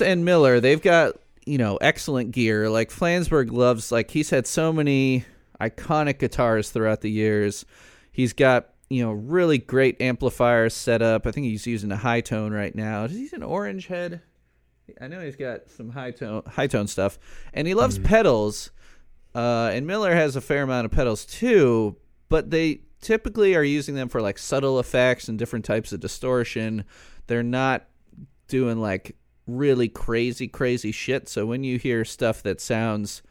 And Miller, they've got you know excellent gear. Like Flansburgh loves like he's had so many iconic guitars throughout the years. He's got you know really great amplifiers set up. I think he's using a high tone right now. Is he an orange head? I know he's got some high tone high tone stuff, and he loves pedals. Uh, and Miller has a fair amount of pedals too, but they typically are using them for like subtle effects and different types of distortion. They're not doing like really crazy crazy shit so when you hear stuff that sounds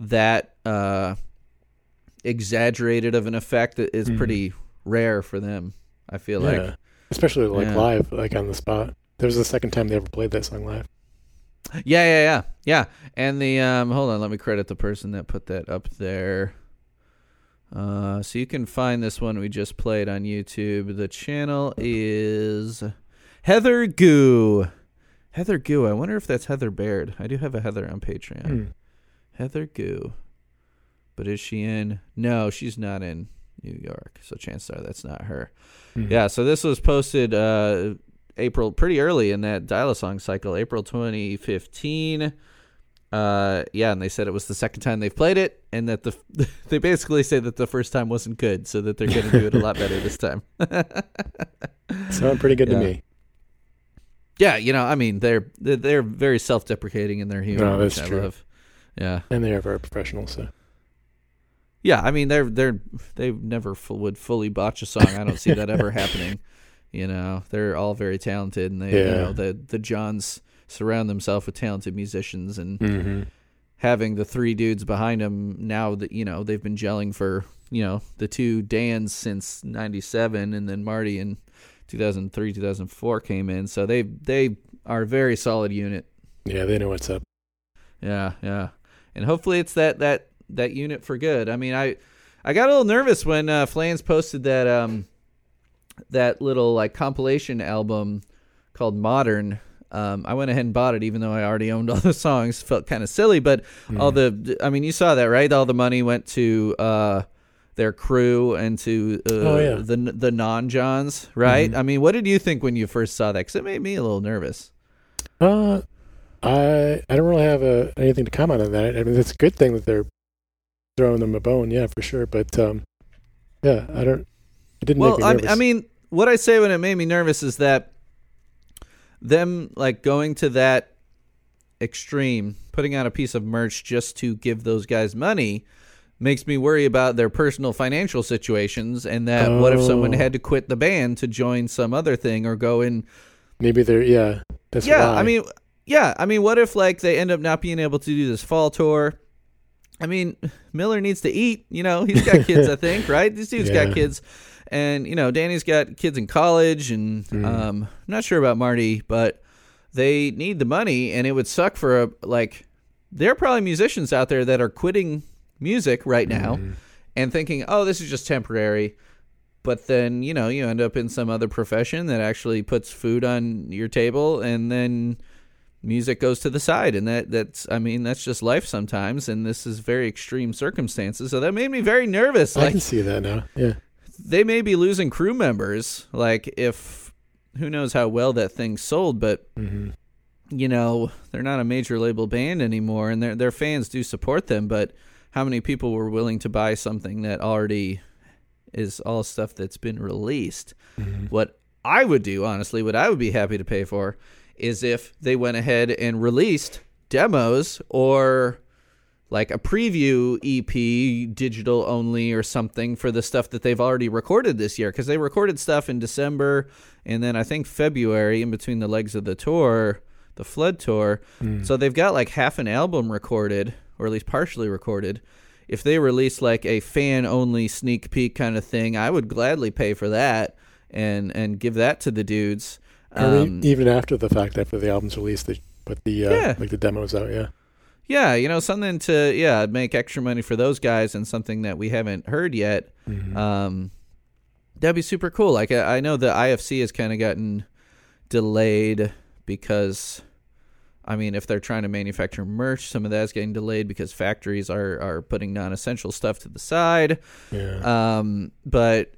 that uh exaggerated of an effect it is pretty rare for them i feel Yeah. like Especially like Yeah. live, like on the spot. That was the second time they ever played that song live. yeah yeah yeah yeah and the um hold on let me credit the person that put that up there uh so you can find this one we just played on youtube the channel is heather goo heather goo i wonder if that's heather baird i do have a heather on patreon Hmm. Heather Goo. But is she in? No, she's not in New York. So chances are that's not her. Hmm. Yeah, so this was posted uh April pretty early in that Dial-A-Song cycle, April 2015. Uh yeah, and they said it was the second time they've played it and that the they basically say that the first time wasn't good, so that they're going to do it a lot better this time. Sounded pretty good Yeah. to me. Yeah, you know, I mean, they're they're, they're very self-deprecating in their humor, No, that's which I true. love. Yeah. And they are very professional, so. Yeah, I mean they're they're they never full, would fully botch a song. I don't see that ever happening. You know, they're all very talented, and they you know the the Johns surround themselves with talented musicians, and Mm-hmm. having the three dudes behind them now that you know they've been gelling for you know the two Dans since '97, and then Marty in 2003 2004 came in, so they they are a very solid unit. Yeah, they know what's up. Yeah, yeah, and hopefully it's that that that unit for good. I mean, I I got a little nervous when uh, Flans posted that um that little like compilation album called Modern. Um, I went ahead and bought it, even though I already owned all the songs. Felt kind of silly, but all the I mean, you saw that right? All the money went to uh their crew and to uh, Oh, yeah. the the non Johns, right? I mean, what did you think when you first saw that? Because it made me a little nervous. Uh, I I don't really have uh anything to comment on that. I mean, it's a good thing that they're throwing them a bone, yeah, for sure. But um, yeah, I don't. It didn't well, make me I. I mean, what I say when it made me nervous is that them like going to that extreme, putting out a piece of merch just to give those guys money makes me worry about their personal financial situations and that what if someone Oh. had to quit the band to join some other thing or go in Maybe they're yeah. That's yeah, why. I mean, yeah, I mean, what if like they end up not being able to do this fall tour? I mean, Miller needs to eat. You know, he's got kids. I think, right? This dude's Yeah. got kids, and you know, Danny's got kids in college, and Mm. um, I'm not sure about Marty, but they need the money, and it would suck for a like. There are probably musicians out there that are quitting music right now Mm. and thinking, "Oh, this is just temporary." But then, you know, you end up in some other profession that actually puts food on your table and then music goes to the side and that that's I mean, that's just life sometimes and this is very extreme circumstances. So that made me very nervous. I Like can see that now. Yeah. they may be losing crew members like if who knows how well that thing sold, but hmm you know, they're not a major label band anymore and their their fans do support them, but how many people were willing to buy something that already is all stuff that's been released? Mm-hmm. What I would do, honestly, what I would be happy to pay for is if they went ahead and released demos or like a preview EP, digital only, or something for the stuff that they've already recorded this year. Because they recorded stuff in December and then I think February in between the legs of the tour, the Flood tour. Mm. So they've got like half an album recorded, or at least partially recorded. If they release like a fan only sneak peek kind of thing, I would gladly pay for that and and give that to the dudes. Um, even after the fact, after the album's released, they put the uh, Yeah. like the demos out. Yeah. Yeah, you know, something to yeah, make extra money for those guys and something that we haven't heard yet. Mhm. Um that'd be super cool. Like I, I know the IFC has kind of gotten delayed because I mean, if they're trying to manufacture merch, some of that's getting delayed because factories are are putting non-essential stuff to the side. yeah. Um, but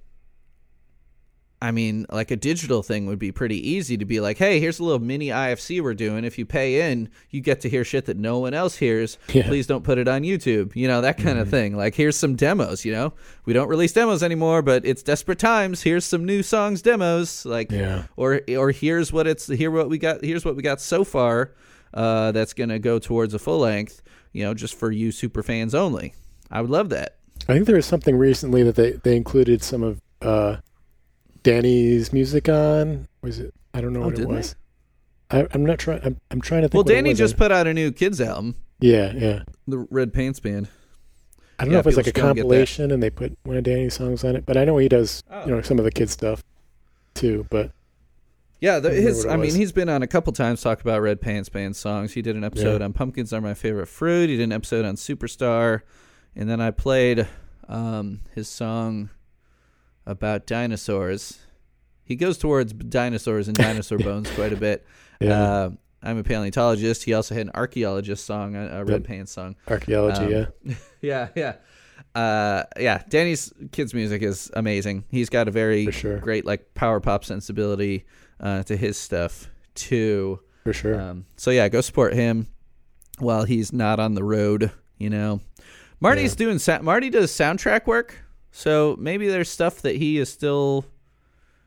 I mean, like a digital thing would be pretty easy to be like, hey, here's a little mini IFC we're doing. If you pay in, you get to hear shit that no one else hears. Yeah. Please don't put it on YouTube. You know, that kind of thing. Like, here's some demos, you know? We don't release demos anymore, but it's desperate times. Here's some new songs demos. Like, Yeah. or or here's what it's here what we got here's what we got so far uh, that's gonna go towards a full length you know just for you super fans only i would love that I think there was something recently that they, they included some of uh, Danny's music on. Was it? I don't know Oh, what it they? was. I, I'm not trying. I'm, I'm trying to think. well danny just put out a new kids album Yeah, yeah. the red pants band I don't Yeah, know if it's like a should go and get that. compilation and they put one of Danny's songs on it, but I know he does, Oh. you know, some of the kids stuff too. But yeah the, I his i mean he's been on a couple times talk about red pants band songs he did an episode Yeah. on pumpkins are my favorite fruit he did an episode on superstar and then i played um, his song about dinosaurs he goes towards dinosaurs and dinosaur bones quite a bit yeah, Uh, I'm a paleontologist. He also had an archaeologist song, a, Red Yep. Pants song. archaeology. um, yeah, Yeah, yeah. Uh, yeah, Danny's kids' music is amazing. He's got a very sure. great like power pop sensibility uh, to his stuff too. for sure. Um, so yeah, go support him while he's not on the road. You know, Marty's doing sa- Marty does soundtrack work, so maybe there's stuff that he is still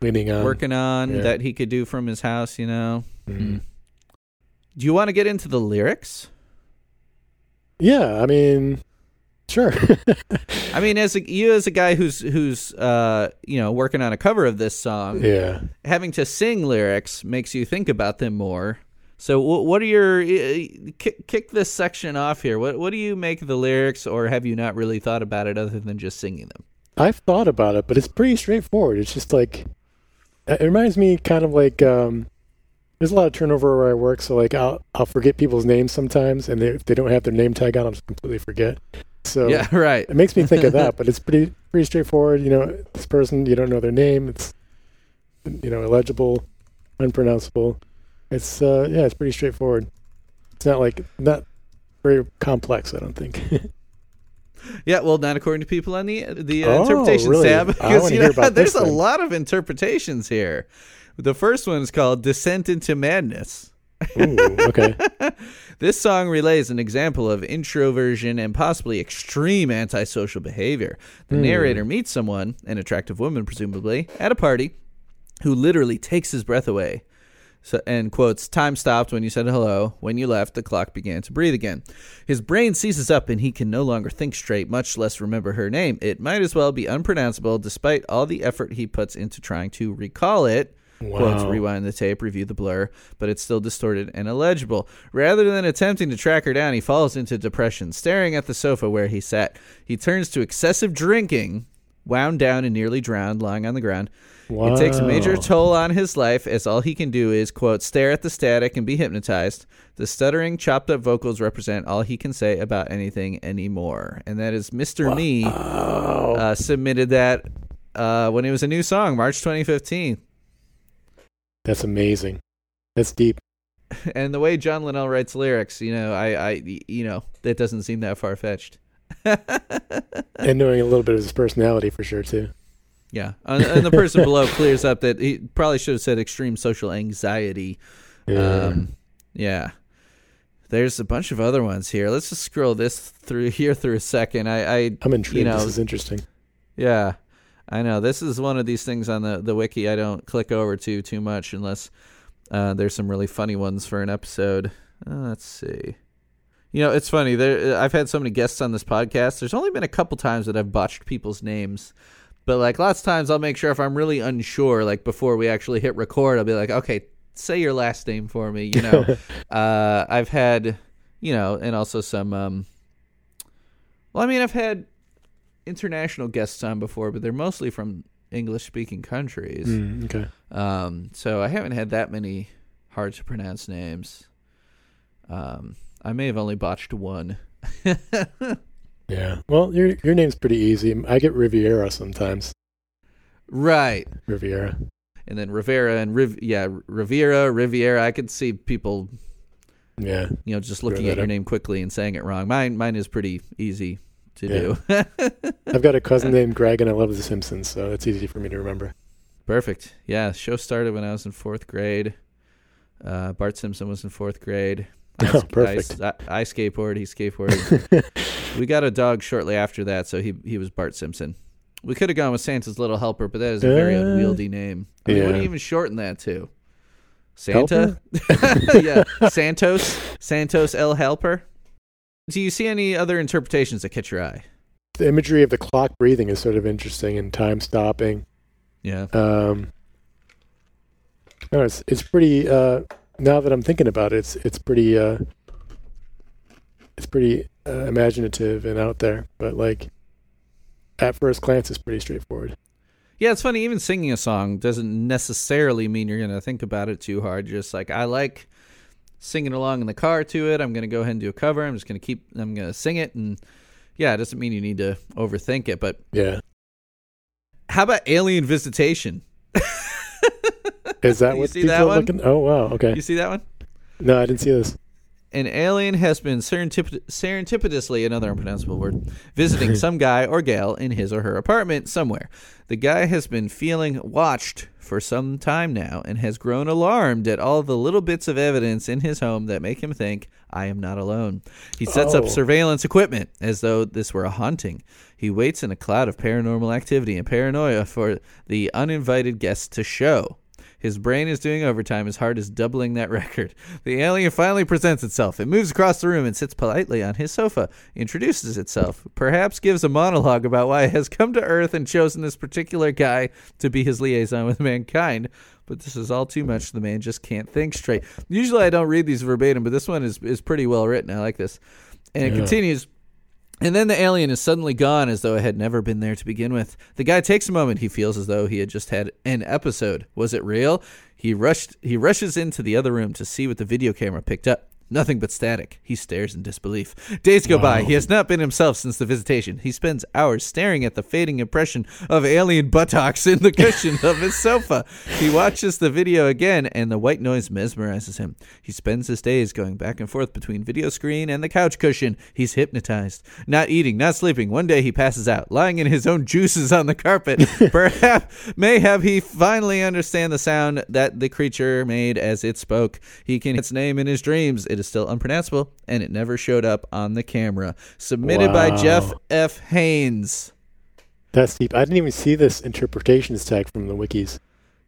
Leaning on. working on yeah. that he could do from his house. You know. Mhm. Do you want to get into the lyrics? Yeah, I mean, sure. I mean, as a, you as a guy who's who's uh, you know working on a cover of this song, yeah. having to sing lyrics makes you think about them more. So, wh- what are your uh, kick, kick this section off here? What what do you make of the lyrics, or have you not really thought about it other than just singing them? I've thought about it, but it's pretty straightforward. It's just like it reminds me kind of like um there's a lot of turnover where I work, so like I'll I'll forget people's names sometimes, and they, if they don't have their name tag on, I'll just completely forget. So yeah, right. it makes me think of that, but it's pretty pretty straightforward. You know, this person you don't know their name. It's you know illegible, unpronounceable. It's uh yeah, it's pretty straightforward. It's not like not very complex. I don't think. Yeah, well, not according to people on the the uh, Oh, interpretations really? tab. Because, you know, there's a then. lot of interpretations here. The first one is called "Descent into Madness." Ooh, okay. This song relays an example of introversion and possibly extreme antisocial behavior. The Hmm. narrator meets someone, an attractive woman presumably, at a party, who literally takes his breath away. So, and quotes, time stopped when you said hello. When you left, the clock began to breathe again. His brain seizes up and he can no longer think straight, much less remember her name. It might as well be unpronounceable despite all the effort he puts into trying to recall it. Quotes, rewind the tape, review the blur, but it's still distorted and illegible. Rather than attempting to track her down, he falls into depression, staring at the sofa where he sat. He turns to excessive drinking, wound down and nearly drowned, lying on the ground. It takes a major toll on his life as all he can do is, quote, stare at the static and be hypnotized. The stuttering, chopped up vocals represent all he can say about anything anymore. And that is Mr. Me uh, submitted that uh, when it was a new song, March 2015. That's amazing. That's deep. And the way John Linnell writes lyrics, you know, I, I you know, that doesn't seem that far fetched. And knowing a little bit of his personality for sure too. Yeah, and, and the person below clears up that he probably should have said extreme social anxiety. Yeah. Um, yeah. There's a bunch of other ones here. Let's just scroll this through here through a second. I, I I'm intrigued. you know, this is interesting. yeah, I know this is one of these things on the the wiki I don't click over to too much unless uh, there's some really funny ones for an episode. Uh, let's see. You know, it's funny. There, I've had so many guests on this podcast. There's only been a couple times that I've botched people's names, but like lots of times, I'll make sure if I'm really unsure, like before we actually hit record, I'll be like, okay, say your last name for me. You know, uh, I've had, you know, and also some. Um, well, I mean, I've had international guests on before, but they're mostly from English-speaking countries. Mm, okay. Um, so I haven't had that many hard to pronounce names. Um, I may have only botched one. Yeah. Well, your your name's pretty easy. I get Riviera sometimes. right. Riviera. And then Rivera and Riv, yeah, Riviera, Riviera. I could see people, Yeah. you know, just looking at your up. name quickly and saying it wrong. Mine, mine is pretty easy to Yeah. do. I've got a cousin named Greg, and I love The Simpsons, so it's easy for me to remember. Perfect. Yeah, show started when I was in fourth grade. Uh, Bart Simpson was in fourth grade. I, Oh, perfect. I, I, I skateboard. He skateboarded. we got a dog shortly after that, so he he was Bart Simpson. We could have gone with Santa's Little Helper, but that is a very Uh, unwieldy name. I mean, what do you even shorten that to? Santa? Yeah, Santos, Santos El Helper. Do you see any other interpretations that catch your eye? The imagery of the clock breathing is sort of interesting and time stopping. Yeah, Um, no, it's it's pretty. Uh, now that I'm thinking about it, it's it's pretty. Uh, it's pretty uh, imaginative and out there, but like at first glance, it's pretty straightforward. yeah. It's funny. Even singing a song doesn't necessarily mean you're gonna think about it too hard. You're just like I like singing along in the car to it. I'm gonna go ahead and do a cover. I'm just gonna keep. I'm gonna sing it, and yeah, it doesn't mean you need to overthink it. But Yeah, how about Alien Visitation? is that You what see people that are one? looking? Oh wow, okay. You see that one? No, I didn't see this. An alien has been serendip- serendipitously, another unpronounceable word, visiting some guy or gal in his or her apartment somewhere. The guy has been feeling watched for some time now and has grown alarmed at all the little bits of evidence in his home that make him think, I am not alone. He sets Oh. up surveillance equipment as though this were a haunting. He waits in a cloud of paranormal activity and paranoia for the uninvited guests to show. His brain is doing overtime. His heart is doubling that record. The alien finally presents itself. It moves across the room and sits politely on his sofa, introduces itself, perhaps gives a monologue about why it has come to Earth and chosen this particular guy to be his liaison with mankind. But this is all too much. The man just can't think straight. Usually I don't read these verbatim, but this one is, is pretty well written. I like this. And it Yeah. continues. And then the alien is suddenly gone as though it had never been there to begin with. The guy takes a moment. He feels as though he had just had an episode. Was it real? He rushed he rushes into the other room to see what the video camera picked up. Nothing but static. He stares in disbelief. Days go by. He has not been himself since the visitation. He spends hours staring at the fading impression of alien buttocks in the cushion of his sofa. He watches the video again, and the white noise mesmerizes him. He spends his days going back and forth between video screen and the couch cushion. He's hypnotized. Not eating, not sleeping. One day he passes out, lying in his own juices on the carpet. Perhaps, may have he finally understand the sound that the creature made as it spoke. He can hear its name in his dreams. It is still unpronounceable, and it never showed up on the camera. Submitted by Jeff F. Haynes. That's deep. I didn't even see this interpretations tag from the wikis.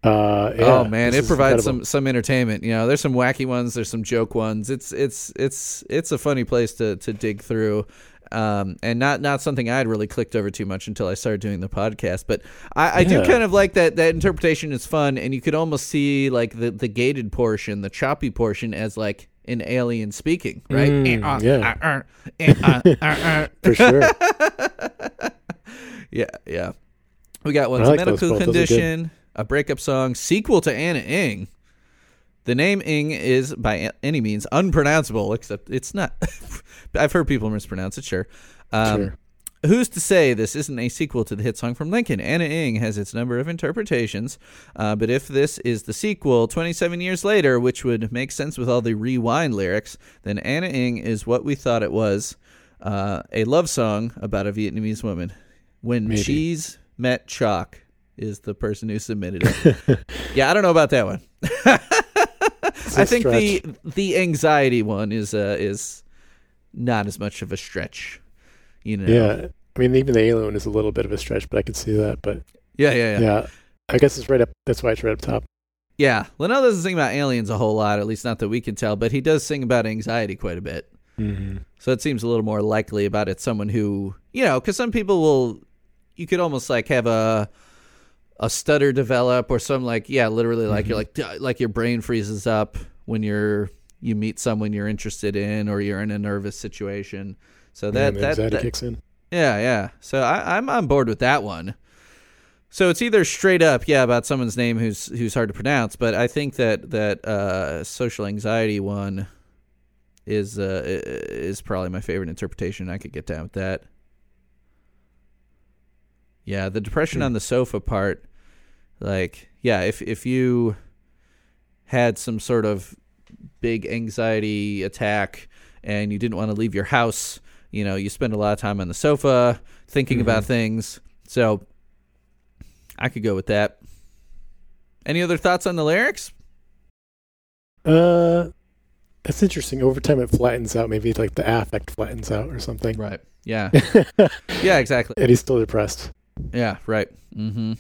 Uh, yeah, oh man, it provides incredible. some some entertainment. You know, there's some wacky ones, there's some joke ones. It's it's it's it's a funny place to to dig through. Um, and not not something I'd really clicked over too much until I started doing the podcast. But I, I do kind of like that that interpretation is fun, and you could almost see like the the gated portion, the choppy portion, as like an alien speaking, right? Mm, uh, yeah. uh, uh, uh, uh, uh. for sure. Yeah, yeah. We got one's like medical. Condition, a breakup song, sequel to Ana Ng. The name Ng is by any means unpronounceable, except it's not. I've heard people mispronounce it. Sure. Um, Sure. Who's to say this isn't a sequel to the hit song from Lincoln? Ana Ng has its number of interpretations, uh, but if this is the sequel 27 years later, which would make sense with all the rewind lyrics, then Ana Ng is what we thought it was uh, a love song about a Vietnamese woman. When Maybe. cheese met chalk is the person who submitted it. yeah, I don't know about that one. I think the the anxiety one is uh, is not as much of a stretch. You know. Yeah. I mean, even the alien is a little bit of a stretch, but I can see that. But Yeah, yeah, yeah. yeah, I guess it's right up. That's why it's right up top. Yeah, Linnell doesn't sing about aliens a whole lot, at least not that we can tell, but he does sing about anxiety quite a bit. Mm-hmm. So it seems a little more likely about it someone who, you know, because some people will, you could almost like have a a stutter develop or some like, yeah, literally like you're like like your brain freezes up when you're you meet someone you're interested in or you're in a nervous situation. So that the that, that kicks in. yeah, yeah. So I, I'm on board with that one. So it's either straight up, yeah, about someone's name who's who's hard to pronounce, but I think that that uh, social anxiety one is uh, is probably my favorite interpretation. I could get down with that. Yeah, the depression on the sofa part, like, yeah, if if you had some sort of big anxiety attack and you didn't want to leave your house, you know, you spend a lot of time on the sofa thinking about things. So I could go with that. Any other thoughts on the lyrics? Uh, that's interesting. Over time, it flattens out. Maybe like the affect flattens out or something. Right. Yeah. yeah, exactly. and he's still depressed. Yeah, right. Mm-hmm.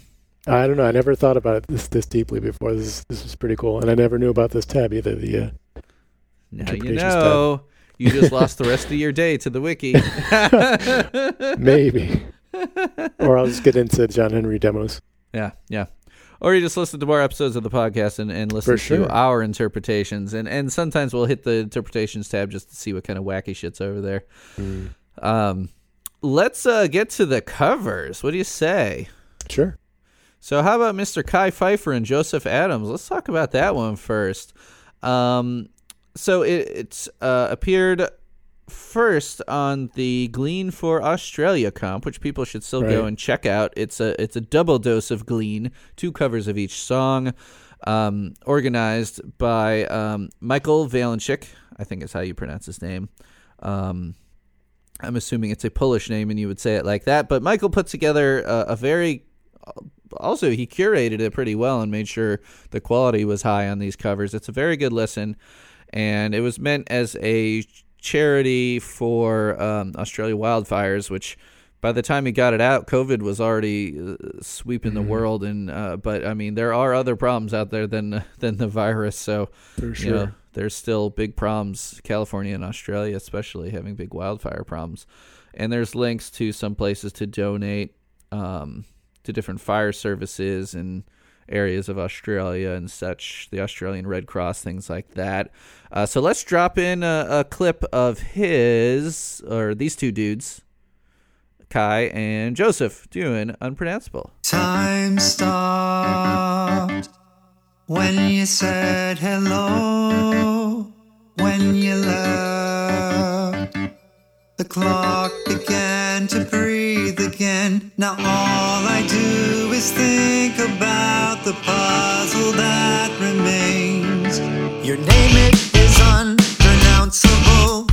I don't know. I never thought about it this this deeply before. This is, this is pretty cool, and I never knew about this tab either. The uh, Now you Interpretations know. You just lost the rest of your day to the wiki. maybe, or I'll just get into John Henry demos. Yeah, yeah. Or you just listen to more episodes of the podcast and, and listen sure. to our interpretations. And, and sometimes we'll hit the interpretations tab just to see what kind of wacky shit's over there. Um, let's uh, get to the covers. What do you say? Sure. So, how about Mr. Kai Pfeiffer and Joseph Adams? Let's talk about that one first. Um, so, it it's, uh, appeared first on the Glean for Australia comp, which people should still go and check out. It's a it's a double dose of Glean, two covers of each song, um, organized by um, Michael Valenchik. I think is how you pronounce his name. Um, I'm assuming it's a Polish name and you would say it like that. But Michael put together a, a very also he curated it pretty well and made sure the quality was high on these covers. It's a very good listen, and it was meant as a charity for um, Australia wildfires, which by the time he got it out, COVID was already uh, sweeping the world. And uh, but I mean, there are other problems out there than than the virus. So For you sure. know, there's still big problems. California and Australia, especially, having big wildfire problems. And there's links to some places to donate um, to different fire services and areas of Australia and such, the Australian Red Cross, things like that. Uh, so let's drop in a, a clip of his, or these two dudes, Kai and Joseph, doing Unpronounceable. Time stopped when you said hello, when you left. The clock began to breathe again. Now all I do is think about the puzzle that remains. Your name it is unpronounceable,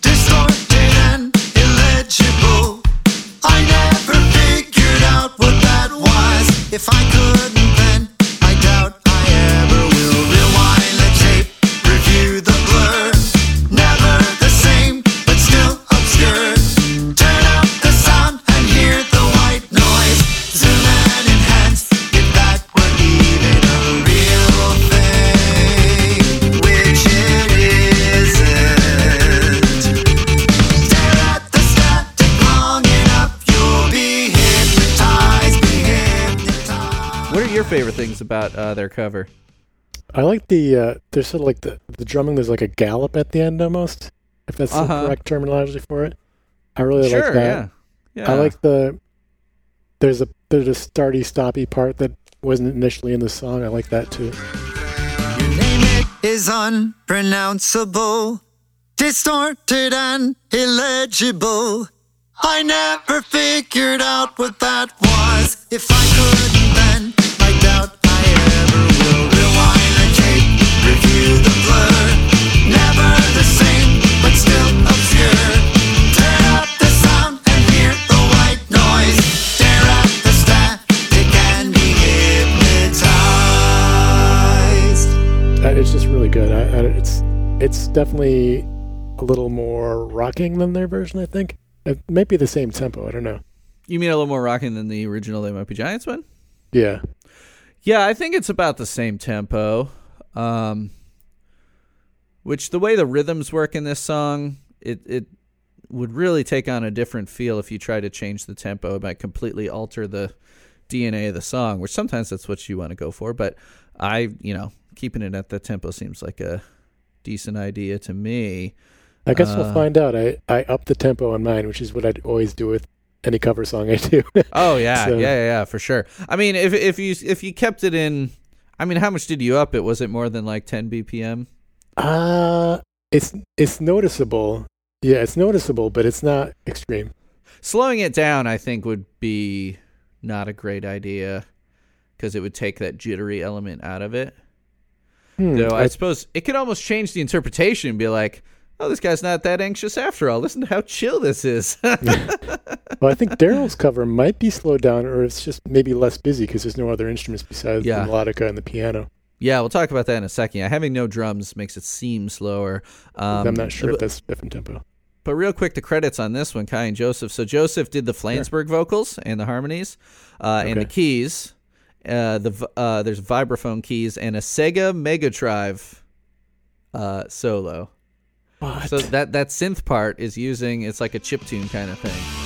distorted and illegible. I never figured out what that was. If I couldn't things about uh, their cover? I like the uh, there's sort of like the the drumming. There's like a gallop at the end almost, if that's Uh-huh. the correct terminology for it. I really sure, like that. yeah. Yeah. I like the there's a there's a starty stoppy part that wasn't initially in the song. I like that too. Your name is unpronounceable, distorted and illegible. I never figured out what that was. If I couldn't it's definitely a little more rocking than their version. I think it might be the same tempo. I don't know. you mean a little more rocking than the original They Might Be Giants one? Yeah, Yeah, I think it's about the same tempo. Um, which the way the rhythms work in this song, it it would really take on a different feel if you try to change the tempo. It might completely alter the DNA of the song, which sometimes that's what you want to go for. But I, you know, keeping it at that tempo seems like a decent idea to me. I guess Uh, we'll find out. I I up the tempo on mine, which is what I'd always do with any cover song I do. Oh yeah, So- yeah, yeah, yeah, for sure. I mean, if if you if you kept it in, I mean, how much did you up it? Was it more than like 10 BPM? Uh it's it's noticeable. Yeah, it's noticeable, but it's not extreme. Slowing it down, I think, would be not a great idea because it would take that jittery element out of it. Hmm, Though I, I- suppose it could almost change the interpretation and be like, "Oh, this guy's not that anxious after all. Listen to how chill this is." well, I think Daryl's cover might be slowed down, or it's just maybe less busy because there's no other instruments besides Yeah. the melodica and the piano. yeah, we'll talk about that in a second. Yeah, having no drums makes it seem slower. Um, I'm not sure but- if that's different tempo. But real quick, the credits on this one, Kai and Joseph. So Joseph did the Flansburgh vocals and the harmonies, uh, and the keys. Uh, the uh, there's vibraphone keys and a Sega Mega Drive uh, solo. So that that synth part is using it's like a chip tune kind of thing.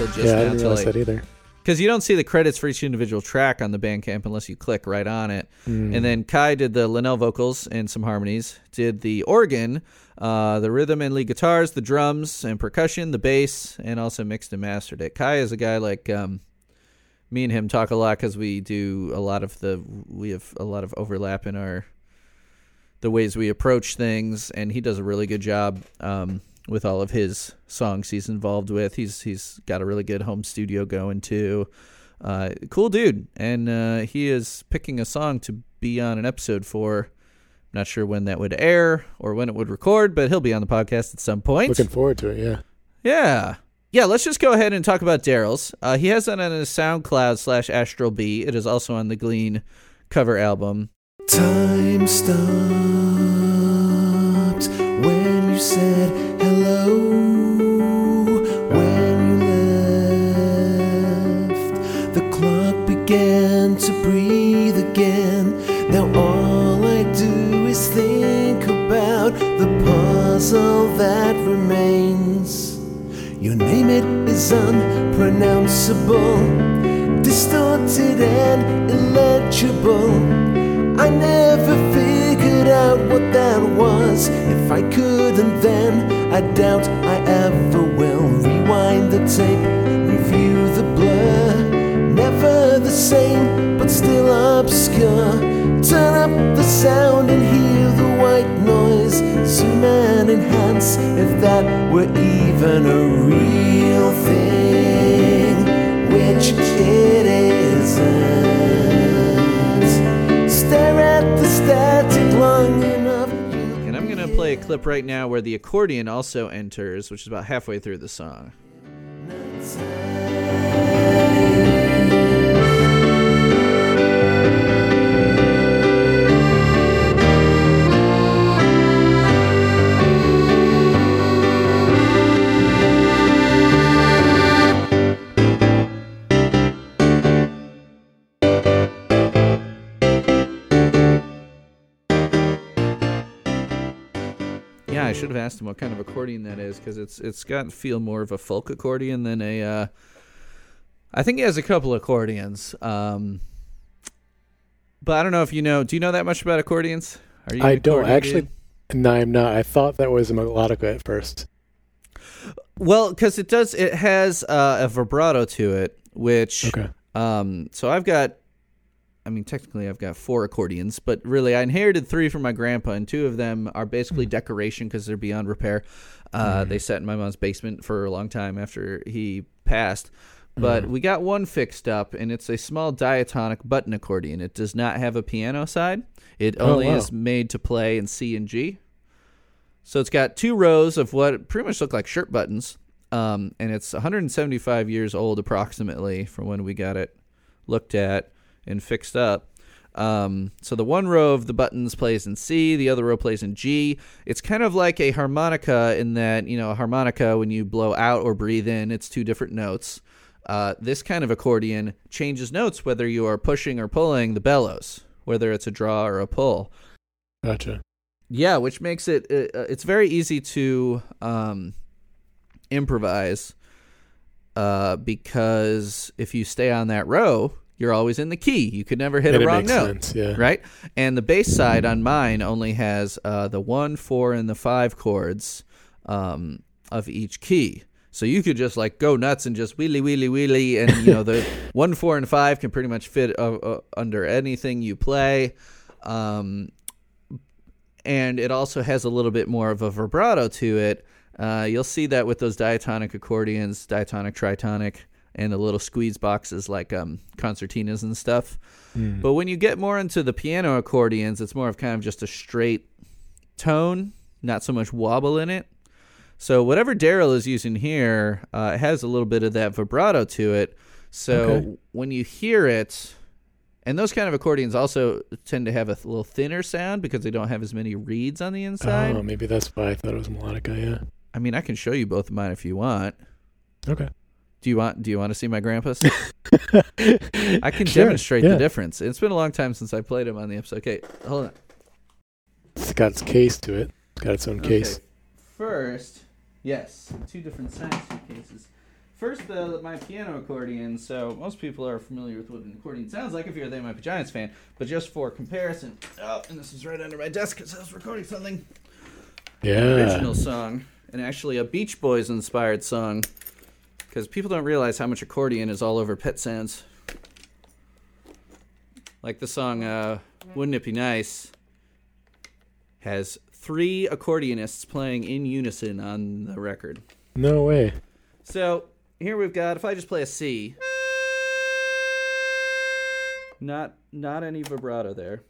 Realize amazing. that till just yeah, I didn't realize I- that either. because you don't see the credits for each individual track on the Bandcamp unless you click right on it. Hmm. And then Kai did the Linnell vocals and some harmonies, did the organ, uh, the rhythm and lead guitars, the drums and percussion, the bass, and also mixed and mastered it. Kai is a guy like um, me and him talk a lot because we do a lot of the we have a lot of overlap in our the ways we approach things, and he does a really good job um, with all of his songs he's involved with. He's he's got a really good home studio going too. Uh, cool dude, and uh, he is picking a song to be on an episode for. I'm Not sure when that would air or when it would record, but he'll be on the podcast at some point. Looking forward to it. Yeah. Yeah. Yeah, let's just go ahead and talk about Daryl's. Uh, he has that on his SoundCloud slash Astral B. It is also on the Glean cover album. Time stopped when you said breathe again. Now all I do is think about the puzzle that remains. Your name it is unpronounceable, distorted and illegible. I never figured out what that was. If I couldn't then, I doubt I ever will. Rewind the tape. Never the same, but still obscure. Turn up the sound and hear the white noise. Zoom and enhance if that were even a real thing, which it isn't. Stare at the static long enough. And I'm going to play a clip right now where the accordion also enters, which is about halfway through the song. I should have asked him what kind of accordion that is because it's it's got to feel more of a folk accordion than a. Uh, I think he has a couple accordions. Um, but I don't know if you know. Do you know that much about accordions? Are you? I don't actually. dude? No, I'm not. I thought that was a melodica at first. Well, because it does. It has uh, a vibrato to it, which. Okay. Um. So I've got. I mean, technically, I've got four accordions, but really, I inherited three from my grandpa, and two of them are basically decoration because they're beyond repair. Uh, They sat in my mom's basement for a long time after he passed. But we got one fixed up, and it's a small diatonic button accordion. It does not have a piano side. It Oh, only wow. is made to play in C and G. So it's got two rows of what pretty much look like shirt buttons, um, and it's 175 years old approximately from when we got it looked at and fixed up. Um, so the one row of the buttons plays in C, the other row plays in G. It's kind of like a harmonica in that you know a harmonica when you blow out or breathe in, it's two different notes. Uh, this kind of accordion changes notes whether you are pushing or pulling the bellows, whether it's a draw or a pull. Gotcha. Yeah, which makes it uh, uh, it's very easy to um, improvise uh, because if you stay on that row, you're always in the key. You could never hit And a it wrong note, sense, yeah. right? And the bass side on mine only has uh, the one, four, and the five chords um, of each key. So you could just like go nuts and just wheelie wheelie wheelie, and you know the one, four, and five can pretty much fit uh, uh, under anything you play. Um, and it also has a little bit more of a vibrato to it. Uh, you'll see that with those diatonic accordions, diatonic, tritonic, and the little squeeze boxes like um, concertinas and stuff. But when you get more into the piano accordions, it's more of kind of just a straight tone, not so much wobble in it. So whatever Daryl is using here, uh, it has a little bit of that vibrato to it. So Okay. when you hear it, and those kind of accordions also tend to have a little thinner sound because they don't have as many reeds on the inside. Oh, maybe that's why I thought it was melodica. Yeah. I mean, I can show you both of mine if you want. Okay. Do you want? Do you want to see my grandpa's? I can Sure, demonstrate yeah. the difference. It's been a long time since I played him on the episode. Okay, hold on. It's got its case to it. It's got its own case. Okay. First, yes, two different size suitcases. First, the my piano accordion. So most people are familiar with what an accordion sounds like if you're a They Might Be Giants fan. But just for comparison, oh, and this is right under my desk because I was recording something. Yeah. Original song, and actually a Beach Boys inspired song. Because people don't realize how much accordion is all over Pet Sounds. Like the song uh, "Wouldn't It Be Nice" has three accordionists playing in unison on the record. No way. So here we've got if I just play a C, not not any vibrato there.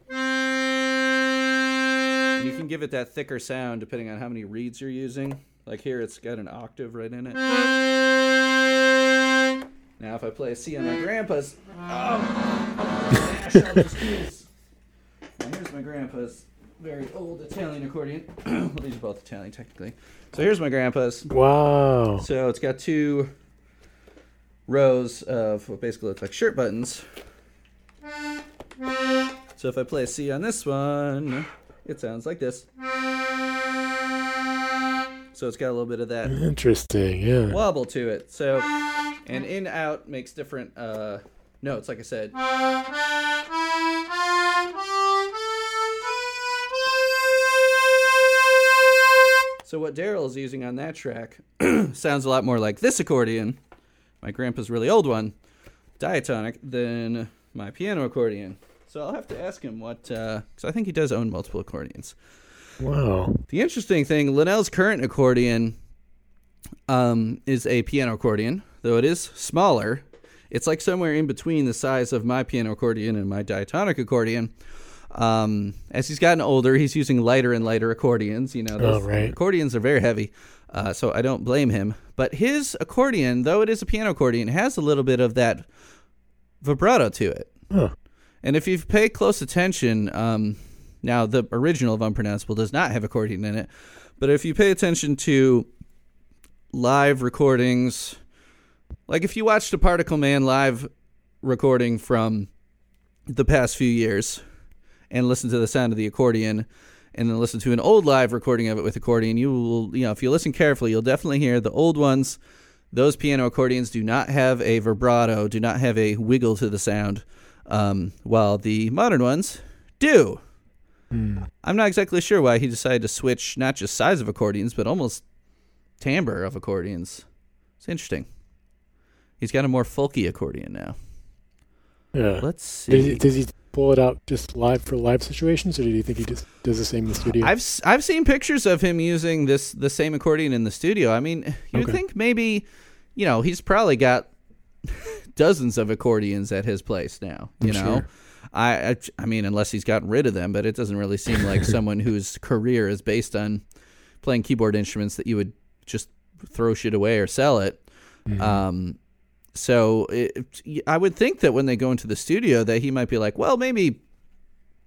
You can give it that thicker sound depending on how many reeds you're using. Like here, it's got an octave right in it. Now, if I play a C on my grandpa's, um, oh, mash all those keys. Now here's my grandpa's very old Italian accordion. well, these are both Italian technically. So here's my grandpa's. Wow. So it's got two rows of what basically look like shirt buttons. So if I play a C on this one, it sounds like this. So it's got a little bit of that Interesting. Yeah. wobble to it. So, and in out makes different uh, notes, like I said. So what Daryl is using on that track sounds a lot more like this accordion, my grandpa's really old one, diatonic, than my piano accordion. So I'll have to ask him what, because I think he does own multiple accordions. Wow. The interesting thing, Linnell's current accordion um, is a piano accordion, though it is smaller. It's like somewhere in between the size of my piano accordion and my diatonic accordion. Um, as he's gotten older, he's using lighter and lighter accordions. You know, those Oh, right. accordions are very heavy, uh, so I don't blame him. But his accordion, though it is a piano accordion, has a little bit of that vibrato to it. Huh. And if you pay close attention, um, now the original of Unpronounceable does not have accordion in it, but if you pay attention to live recordings, like if you watched a Particle Man live recording from the past few years and listen to the sound of the accordion, and then listen to an old live recording of it with accordion, you will, you know, if you listen carefully, you'll definitely hear the old ones. Those piano accordions do not have a vibrato, do not have a wiggle to the sound, um, while the modern ones do. Hmm. I'm not exactly sure why he decided to switch not just size of accordions, but almost timbre of accordions. It's interesting. He's got a more folky accordion now. Yeah. Let's Does see. he, does he pull it out just live for live situations, or do you think he just does the same in the studio? I've I've seen pictures of him using this the same accordion in the studio. I mean, you'd Okay. think maybe, you know, he's probably got dozens of accordions at his place now. You I'm know, sure. I, I I mean, unless he's gotten rid of them, but it doesn't really seem like someone whose career is based on playing keyboard instruments that you would just throw shit away or sell it. Mm-hmm. Um, so it, I would think that when they go into the studio, that he might be like, well, maybe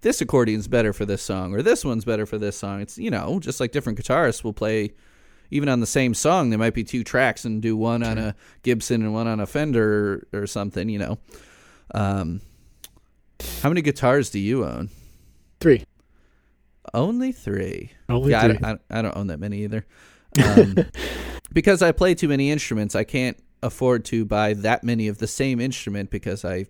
this accordion's better for this song, or this one's better for this song. It's you know just like different guitarists will play. Even on the same song, there might be two tracks and do one on a Gibson and one on a Fender or, or something. You know, um, how many guitars do you own? Three. Only three. Only yeah, I three. don't, I, I don't own that many either. Um, because I play too many instruments, I can't afford to buy that many of the same instrument because I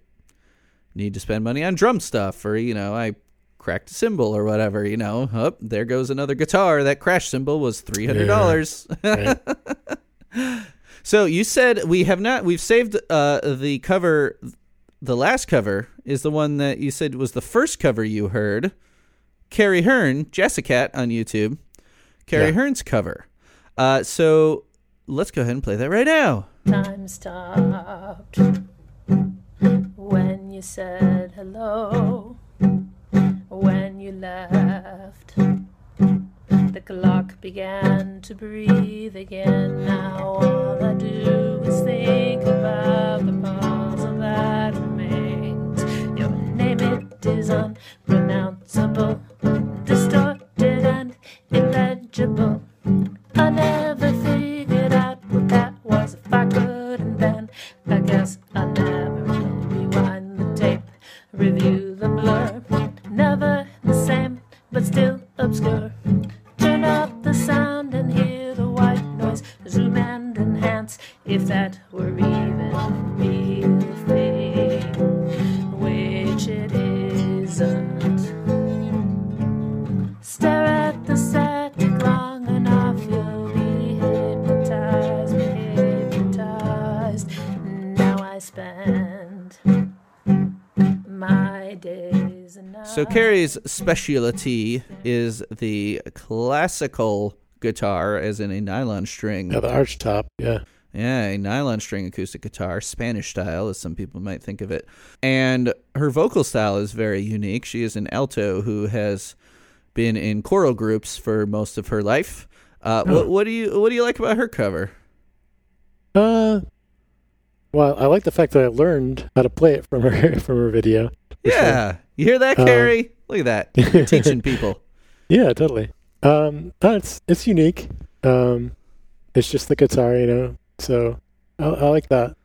need to spend money on drum stuff or, you know, I cracked a cymbal or whatever, you know. Up there goes another guitar. That crash cymbal was $300. Right. So you said we have not. We've saved uh, the cover. The last cover is the one that you said was the first cover you heard. Carrie Hearn, Jessica on YouTube. Carrie Yeah. Hearn's cover. Uh, so let's go ahead and play that right now. Time stopped when you said hello. When you left, the clock began to breathe again. Now all I do is think about the puzzle that is unpronounceable, distorted and illegible. I never figured out what that was if I couldn't then. I guess I never will rewind the tape, review the blur. Never the same, but still obscure. Turn up the sound and hear the white noise. Zoom and enhance if that were real So Carrie's specialty is the classical guitar, as in a nylon string. Yeah, the arch top. Yeah. Yeah, a nylon string acoustic guitar, Spanish style, as some people might think of it. And her vocal style is very unique. She is an alto who has been in choral groups for most of her life. Uh, what, what do you What do you like about her cover? Uh, well, I like the fact that I learned how to play it from her from her video. For sure. Yeah, you hear that, Um, Carrie? Look at that, You're teaching people. Yeah, totally. Um, no, it's it's unique. Um, it's just the guitar, you know. So I, I like that.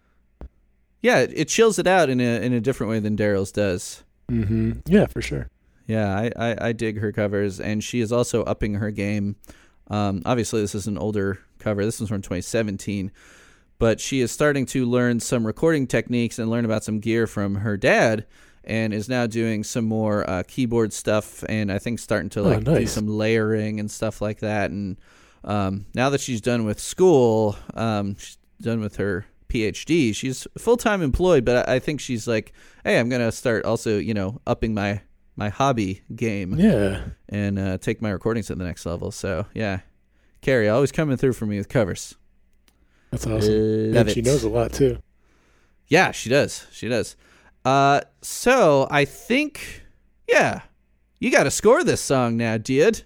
Yeah, it, it chills it out in a in a different way than Daryl's does. Mm-hmm. Yeah, for sure. Yeah, I, I, I dig her covers, and she is also upping her game. Um, obviously, this is an older cover. This one's from 2017, but she is starting to learn some recording techniques and learn about some gear from her dad, and is now doing some more uh, keyboard stuff, and I think starting to Oh, like do some layering and stuff like that. And um, now that she's done with school, um, she's done with her PhD. She's full time employed, but I I think she's like, hey, I'm gonna start also, you know, upping my my hobby game Yeah. and uh, take my recordings to the next level. So yeah, Carrie always coming through for me with covers. That's awesome. Love and she knows a lot too. Yeah, she does. She does. Uh, so I think, yeah, you got to score this song now, dude.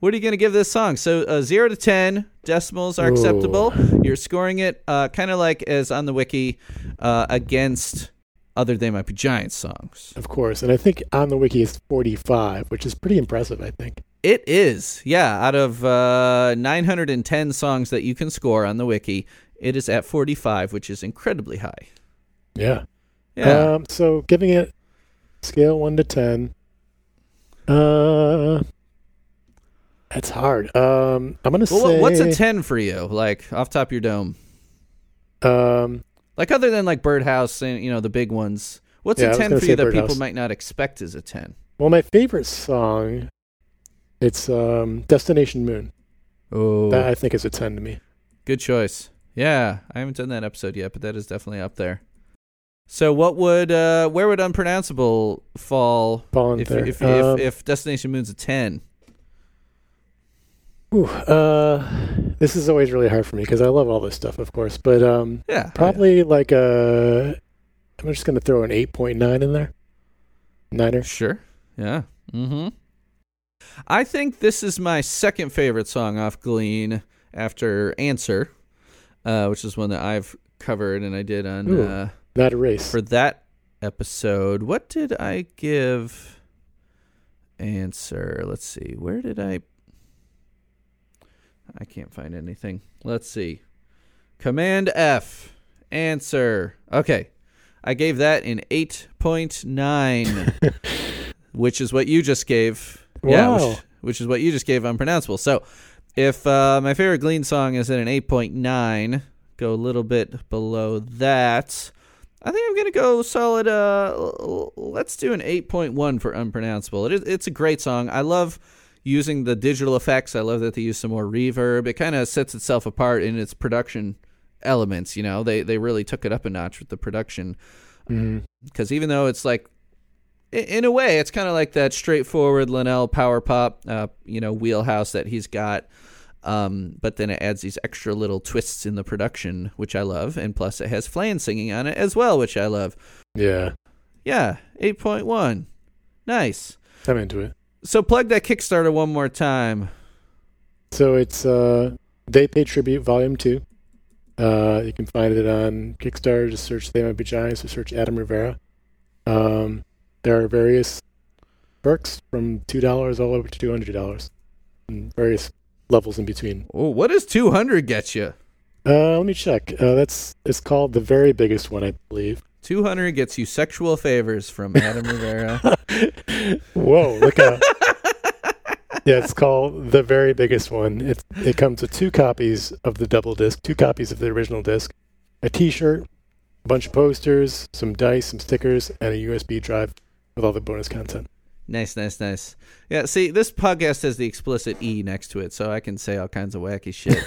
What are you gonna give this song? So uh, zero to ten decimals are Ooh. acceptable. You're scoring it uh, kind of like as on the wiki uh, against other They Might Be Giants songs. Of course. And I think on the wiki is 45, which is pretty impressive, I think. It is, yeah. Out of uh, 910 songs that you can score on the wiki, it is at 45, which is incredibly high. Yeah. Yeah. Um, so giving it scale 1 to 10, Uh, that's hard. Um, I'm gonna Well, say. what's a 10 for you, like off top of your dome? Um, Like other than like Birdhouse and you know the big ones. What's Yeah, a 10 for you that people might not expect as a 10? well, my favorite song, it's um, "Destination Moon." Oh, That I think is a ten to me. good choice. Yeah, I haven't done that episode yet, but that is definitely up there. So what would uh where would unpronounceable fall Falling if there. if, Um, if if Destination Moon's a 10? Ooh, uh, this is always really hard for me because I love all this stuff, of course. But um, Yeah. probably like a. I'm just gonna throw an eight point nine in there. Niner. Sure. Yeah. Mm-hmm. I think this is my second favorite song off Glean after Answer, uh, which is one that I've covered and I did on uh, Not a race. for that episode. What did I give Answer? Let's see. Where did I? I can't find anything. Let's see. Command F. Answer. Okay. I gave that an 8.9, which is what you just gave. Yeah, which, which is what you just gave unpronounceable. So if uh, my favorite Glean song is at an 8.9, go a little bit below that. I think I'm going to go solid. Uh, let's do an 8.1 for unpronounceable. It is, it's a great song. I love using the digital effects. I love that they use some more reverb. It kind of sets itself apart in its production elements. You know, they they really took it up a notch with the production because even though it's like in a way it's kind of like that straightforward Linnell power pop uh, you know wheelhouse that he's got um, but then it adds these extra little twists in the production which I love and plus it has Flan singing on it as well which I love Yeah, yeah 8.1 nice I'm into it. so plug that Kickstarter one more time So it's uh, They Pay Tribute Volume 2. Uh, you can find it on Kickstarter. Just search They Might Be Giants or search Adam Rivera. Um, there are various perks from $2 all over to $200 and various levels in between. oh what does 200 get you Uh, let me check. Uh, that's It's called the very biggest one, I believe. 200 gets you sexual favors from Adam Rivera Whoa, look out. yeah, it's called the very biggest one. It it comes with two copies of the double disc, two copies of the original disc, a T-shirt, a bunch of posters, some dice, some stickers, and a USB drive with all the bonus content. Nice, nice, nice. Yeah, see, this podcast has the explicit E next to it, so I can say all kinds of wacky shit.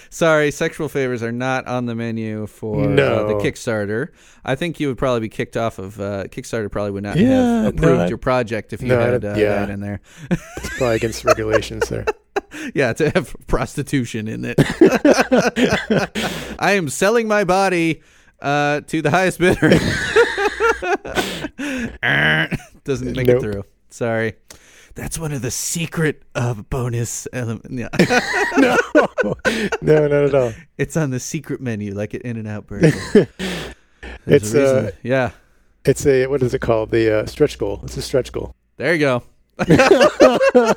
Sorry, sexual favors are not on the menu for uh, the Kickstarter. I think you would probably be kicked off of uh, Kickstarter. Probably would not Yeah, have no, approved I- your project if you no, had uh, yeah. that in there. It's probably against regulations there. yeah, to have prostitution in it. I am selling my body uh, to the highest bidder. Doesn't make Nope. it through. Sorry. That's one of the secret uh, bonus element. Yeah. no, no, not at all. it's on the secret menu, like at In-N-Out Burger. It's, a uh, yeah. It's a what is it called? The uh, stretch goal. It's a stretch goal. There you go.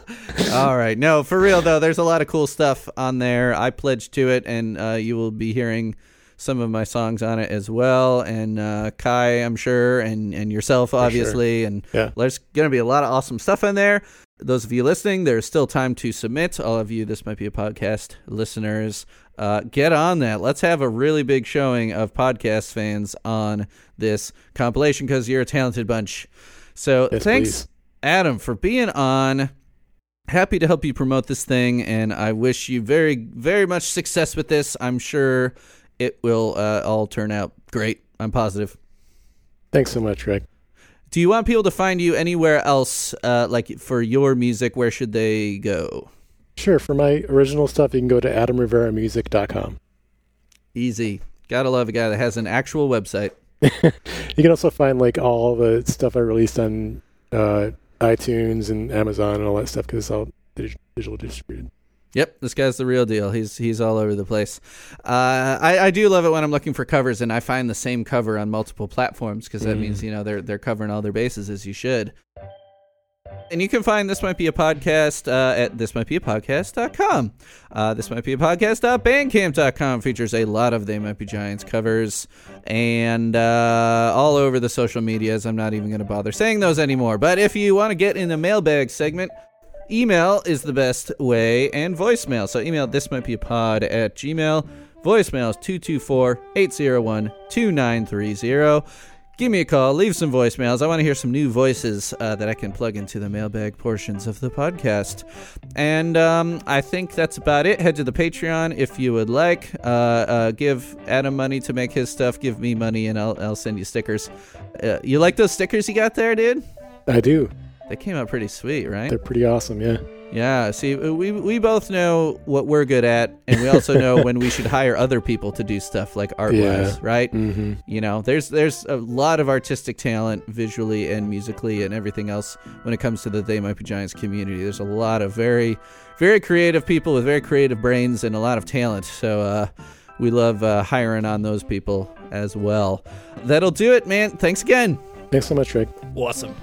All right. No, for real though, there's a lot of cool stuff on there. I pledged to it, and uh, you will be hearing some of my songs on it as well. And uh, Kai, I'm sure, and and yourself, obviously. And Yeah. there's gonna be a lot of awesome stuff in there. Those of you listening, there's still time to submit. All of you, this might be a podcast listeners. Uh, get on that. Let's have a really big showing of podcast fans on this compilation because you're a talented bunch. So Yes, thanks, please. Adam, for being on. Happy to help you promote this thing, and I wish you very, very much success with this. I'm sure it will uh, all turn out great. I'm positive. Thanks so much, Greg. Do you want people to find you anywhere else, uh, like for your music? Where should they go? Sure. For my original stuff, you can go to adamriveramusic.com. Easy. Gotta love a guy that has an actual website. You can also find like all the stuff I released on uh, iTunes and Amazon and all that stuff because it's all dig- digital distributed. Yep, this guy's the real deal. He's he's all over the place. Uh, I I do love it when I'm looking for covers and I find the same cover on multiple platforms because that Mm. means you know they're they're covering all their bases as you should. And you can find This Might Be a Podcast uh, at thismightbeapodcast.com. Uh, this might be a podcast.bandcamp.com features a lot of They Might Be Giants covers and uh, all over the social medias. I'm not even going to bother saying those anymore. But if you want to get in the mailbag segment, email is the best way and voicemail. So email this might be a pod at gmail. Voicemail is 224 801 2930. Give me a call, leave some voicemails. I want to hear some new voices uh, that I can plug into the mailbag portions of the podcast. And um, I think that's about it. Head to the Patreon if you would like. Uh, uh, give Adam money to make his stuff. Give me money, and I'll, I'll send you stickers. Uh, you like those stickers you got there, dude? I do. They came out pretty sweet, right? They're pretty awesome. Yeah. Yeah, see, we we both know what we're good at, and we also know when we should hire other people to do stuff like art wise, Yeah. right? Mm-hmm. You know, there's there's a lot of artistic talent visually and musically and everything else when it comes to the They Might Be Giants community. There's a lot of very very creative people with very creative brains and a lot of talent. So uh, we love uh, hiring on those people as well. That'll do it, man. Thanks again. Thanks so much, Rick. Awesome.